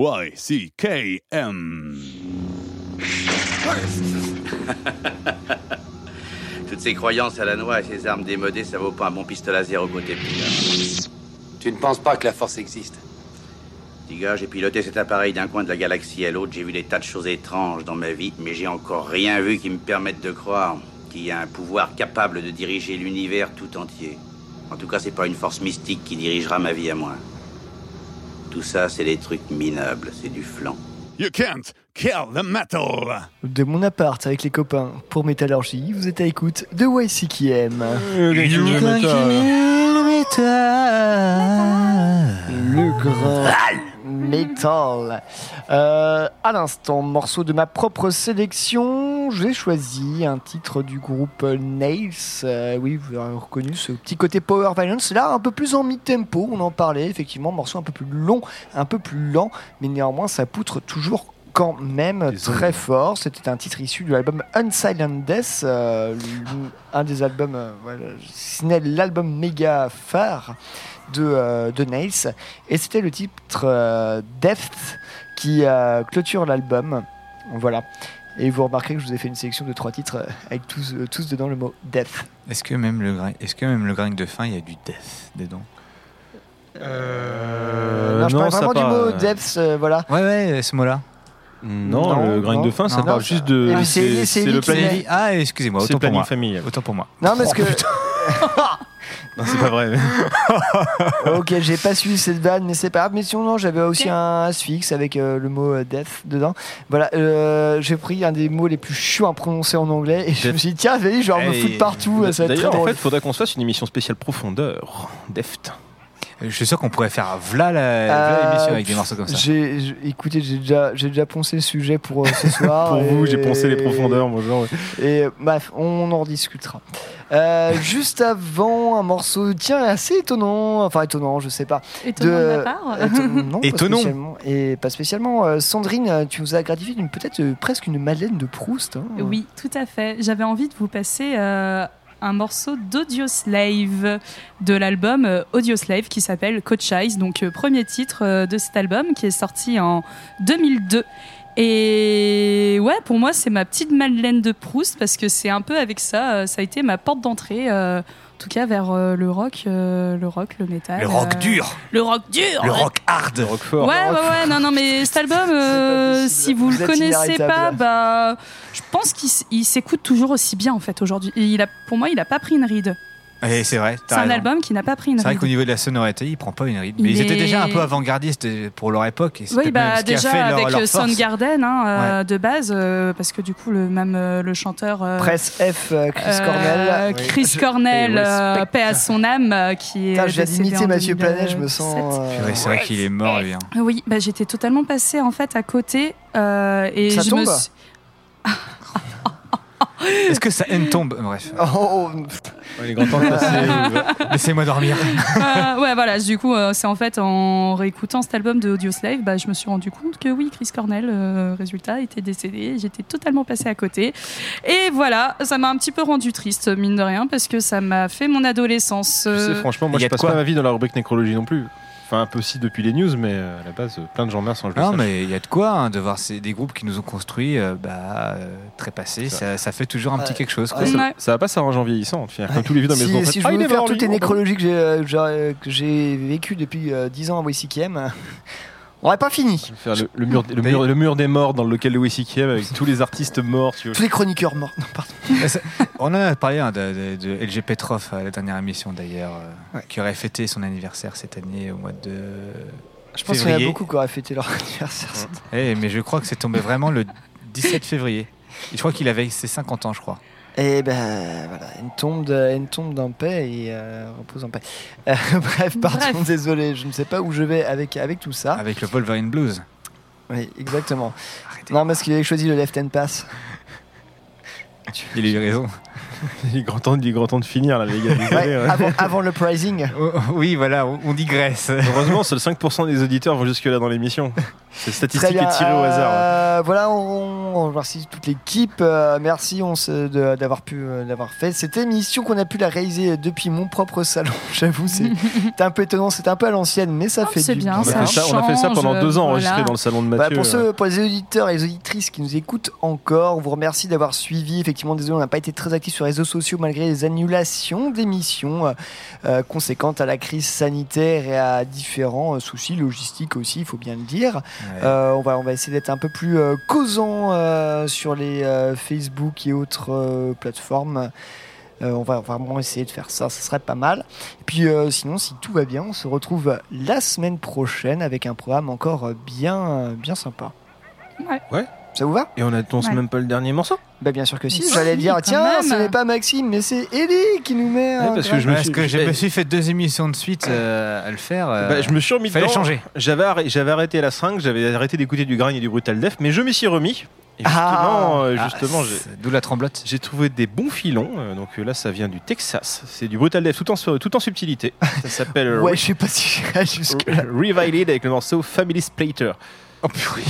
Y-C-K-M. Toutes ces croyances à la noix et ces armes démodées, ça vaut pas un bon pistolet à zéro côté Tu ne penses pas que la force existe? Petit gars, j'ai piloté cet appareil d'un coin de la galaxie à l'autre, j'ai vu des tas de choses étranges dans ma vie, mais j'ai encore rien vu qui me permette de croire qu'il y a un pouvoir capable de diriger l'univers tout entier. En tout cas, c'est pas une force mystique qui dirigera ma vie à moi. Tout ça, c'est des trucs minables, c'est du flan. You can't kill the metal. De mon appart avec les copains pour Métallurgie, vous êtes à écoute de YCKM. Le grand métal. Euh, à l'instant, morceau de ma propre sélection, j'ai choisi un titre du groupe Nails. Euh, oui, vous avez reconnu ce petit côté power violence. Là, un peu plus en mid-tempo, on en parlait, effectivement, morceau un peu plus long, un peu plus lent, mais néanmoins, ça poutre toujours quand même très fort. C'était un titre issu de l'album Unsilent Death, euh, un des albums, euh, voilà, si ce n'est l'album méga phare de, euh, de Nails. Et c'était le titre Death qui clôture l'album. Voilà. Et vous remarquerez que je vous ai fait une sélection de trois titres euh, avec tous, euh, tous dedans le mot Death. Est-ce que même le est-ce que même le grind de fin, il y a du death dedans? Euh, non, je parle vraiment ça du mot Death, euh, voilà. Ouais, ouais, ce mot-là. Non, Non, le grind non, de fin, ça non, parle ça- juste de. Puis c'est- le planning. l'a- Ah, excusez-moi, autant pour moi. familial. Autant pour moi. Non, parce que. Non, c'est pas vrai. ok, j'ai pas suivi cette vanne, mais c'est pas grave. Mais sinon, non, j'avais aussi un asphyx avec euh, le mot euh, death dedans. Voilà, euh, j'ai pris un des mots les plus chiants à prononcer en anglais et je me suis dit, tiens, vas-y, je vais me foutre partout. Ça va être D'ailleurs, très en drôle. fait, faudrait qu'on se fasse une émission spéciale profondeur. Deft. Je suis sûr qu'on pourrait faire v'là Euh, l'émission avec des morceaux comme ça. J'ai, écoutez, j'ai déjà, j'ai déjà poncé le sujet pour euh, ce soir. Pour vous, j'ai poncé les profondeurs, genre. Et euh, bref, on en rediscutera. Euh, juste avant, un morceau, tiens, assez étonnant, enfin étonnant, je sais pas. Étonnant de ma part Éton- non, pas Étonnant. spécialement. Et pas spécialement. Euh, Sandrine, euh, tu nous as gratifié d'une peut-être euh, presque une Madeleine de Proust. hein. Oui, tout à fait. J'avais envie de vous passer euh, un morceau d'Audioslave de l'album euh, Audioslave qui s'appelle Coach Eyes, donc euh, premier titre euh, de cet album qui est sorti en 2002. Et ouais, pour moi, c'est ma petite Madeleine de Proust parce que c'est un peu avec ça, ça a été ma porte d'entrée. euh, en tout cas vers euh, le rock, euh, le rock, le métal. Le rock euh, dur. Le rock dur. Le ouais. rock hard. Le rock fort. Ouais, ouais, ouais, non, non, mais cet album, euh, si vous, Vous le connaissez pas, bah, pense qu'il s'écoute toujours aussi bien en fait aujourd'hui. Et Il a, pour moi, il a pas pris une ride. Et c'est vrai. C'est un album qui n'a pas pris une C'est vrai ride. qu'au niveau de la sonorité, il prend pas une ride. Mais ils étaient déjà un peu avant-gardistes euh, pour leur époque. Et Oui, bah ce déjà fait leur- avec leur force. Soundgarden hein, euh, de base, euh, parce que du coup le même euh, le chanteur euh, Presse F, euh, Chris euh, Cornell. Chris Cornell, euh, paix à son âme, euh, qui est je d'imiter en Mathieu Planet, je me 2007. sens. euh, C'est vrai qu'il est mort, lui. hein. Oui, bah, j'étais totalement passée en fait à côté euh, et Ça je tombe me suis... Est-ce que ça haine tombe? Bref. Oh, oh, Il est grand temps de passer. Laissez-moi dormir. Euh, ouais, voilà, du coup, euh, c'est en fait en réécoutant cet album de Audioslave, bah, je me suis rendu compte que oui, Chris Cornell, euh, résultat, était décédé. J'étais totalement passée à côté. Et voilà, ça m'a un petit peu rendu triste, mine de rien, parce que ça m'a fait mon adolescence. Tu sais, franchement, moi il y je passe quoi pas ma vie dans la rubrique nécrologie non plus. Enfin, un peu si depuis les news, mais euh, à la base, plein de gens meurent sans le Non, mais il y a de quoi hein, de voir ces- des groupes qui nous ont construits euh, bah, euh, très passés. Ça, ça fait toujours un petit quelque chose. quoi. Ça, Ouais. ça va pas s'arranger en vieillissant. Enfin, Comme tous les vieux dans mes si, enfants. si je Ah, voulais faire toutes les nécrologies que j'ai, euh, vécues depuis euh, 10 ans à WCKM, on n'aurait pas fini. Faire le, le mur, le, mur, le mur des morts dans le local de WCKM avec tous les artistes morts. Tu. Tous les chroniqueurs morts. Non, pardon. On en a parlé hein, de, de- de LG Petrov à la dernière émission d'ailleurs, euh, qui aurait fêté son anniversaire cette année au mois de. Je pense qu'il y en a beaucoup qui auraient fêté leur anniversaire. Eh, mais je crois que c'est tombé vraiment le 17 février. Et je crois qu'il avait ses 50 ans, je crois. Et ben voilà, une tombe, de- une tombe dans paix et euh, repose en paix. Euh, bref, pardon, Bref. désolé, je ne sais pas où je vais avec, avec tout ça. Avec le Wolverine Blues. Oui, exactement. Non, parce qu'il avait choisi le left hand pass. Il a eu raison. Il est grand temps, il est grand temps de finir là, les gars. désolé, Ouais, ouais. avant, avant le pricing. Oh, oh, oui, voilà, on, on digresse. Heureusement, seuls 5% des auditeurs vont jusque-là dans l'émission. C'est Très statistique est tirée au hasard. Euh, voilà, on, on remercie toute l'équipe. Euh, merci d'avoir pu euh, d'avoir fait cette émission qu'on a pu la réaliser depuis mon propre salon. J'avoue, c'est un peu étonnant, c'est un peu à l'ancienne, mais ça Oh, fait c'est du bien, On a, bien. fait ça, on a fait ça pendant deux ans voilà. enregistré dans le salon de Bah, Mathieu. pour, ceux, pour les auditeurs et les auditrices qui nous écoutent encore, on vous remercie d'avoir suivi. Effectivement, désolé, on n'a pas été très actifs sur les réseaux sociaux malgré les annulations d'émissions euh, euh, conséquentes à la crise sanitaire et à différents euh, soucis logistiques aussi, il faut bien le dire. Euh, on, va, on va essayer d'être un peu plus euh, causant euh, sur les euh, Facebook et autres euh, plateformes. Euh, on va vraiment essayer de faire ça, ça serait pas mal. Et puis euh, sinon, si tout va bien, on se retrouve la semaine prochaine avec un programme encore bien, bien sympa. Ouais. Ouais. Ça vous va Et on n'annonce Ouais. même pas le dernier morceau Bah bien sûr que si. J'allais dire tiens, ce n'est pas Maxime, mais c'est Ellie qui nous met. parce que grain. je me Parce suis- que je me suis fait deux émissions de suite euh, à le faire. euh, Bah, je me suis remis fallait dedans. changer. J'avais arrêté, j'avais arrêté la 5, j'avais arrêté d'écouter du grind et du brutal def, mais je m'y suis remis. Et justement, Ah. euh, Ah, justement j'ai- c'est- D'où la tremblote. j'ai trouvé des bons filons. euh, donc euh, là, ça vient du Texas. C'est du brutal def tout en, tout en subtilité. Ça s'appelle euh, Ouais, je sais pas si j'irai jusque là. Reviled avec le morceau Family Splater. Oh purée.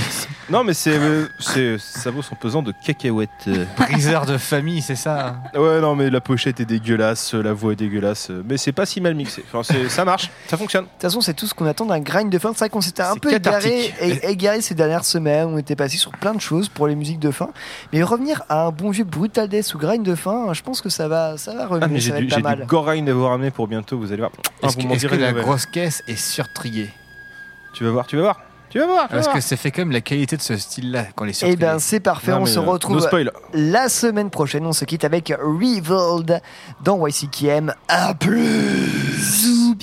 Non mais c'est, euh, c'est ça vaut son pesant de cacahuètes. euh. Briseur de famille, c'est ça. Ouais non mais la pochette est dégueulasse, la voix est dégueulasse, euh, mais c'est pas si mal mixé. Enfin, c'est- ça marche, ça fonctionne. De toute façon, c'est tout ce qu'on attend d'un grind de fin. C'est vrai qu'on s'était un C'est peu égaré, cathartique. é- égaré ces dernières semaines. On était passé sur plein de choses pour les musiques de fin. Mais revenir à un bon vieux Brutal Death ou grind de fin, je pense que ça va, ça va revenir. Ah mais ça j'ai va du, être pas j'ai mal. du à vous ramener pour bientôt, vous allez voir. Ah, Est-ce vous que, m'en est-ce direz que des la nouvelles. grosse caisse est surtriée? Tu vas voir, tu vas voir. Tu vas voir. Parce que ça fait quand même la qualité de ce style-là qu'on les Eh bien, c'est parfait. On se retrouve la semaine prochaine. On se quitte avec Revolved dans YCKM. À plus Zou,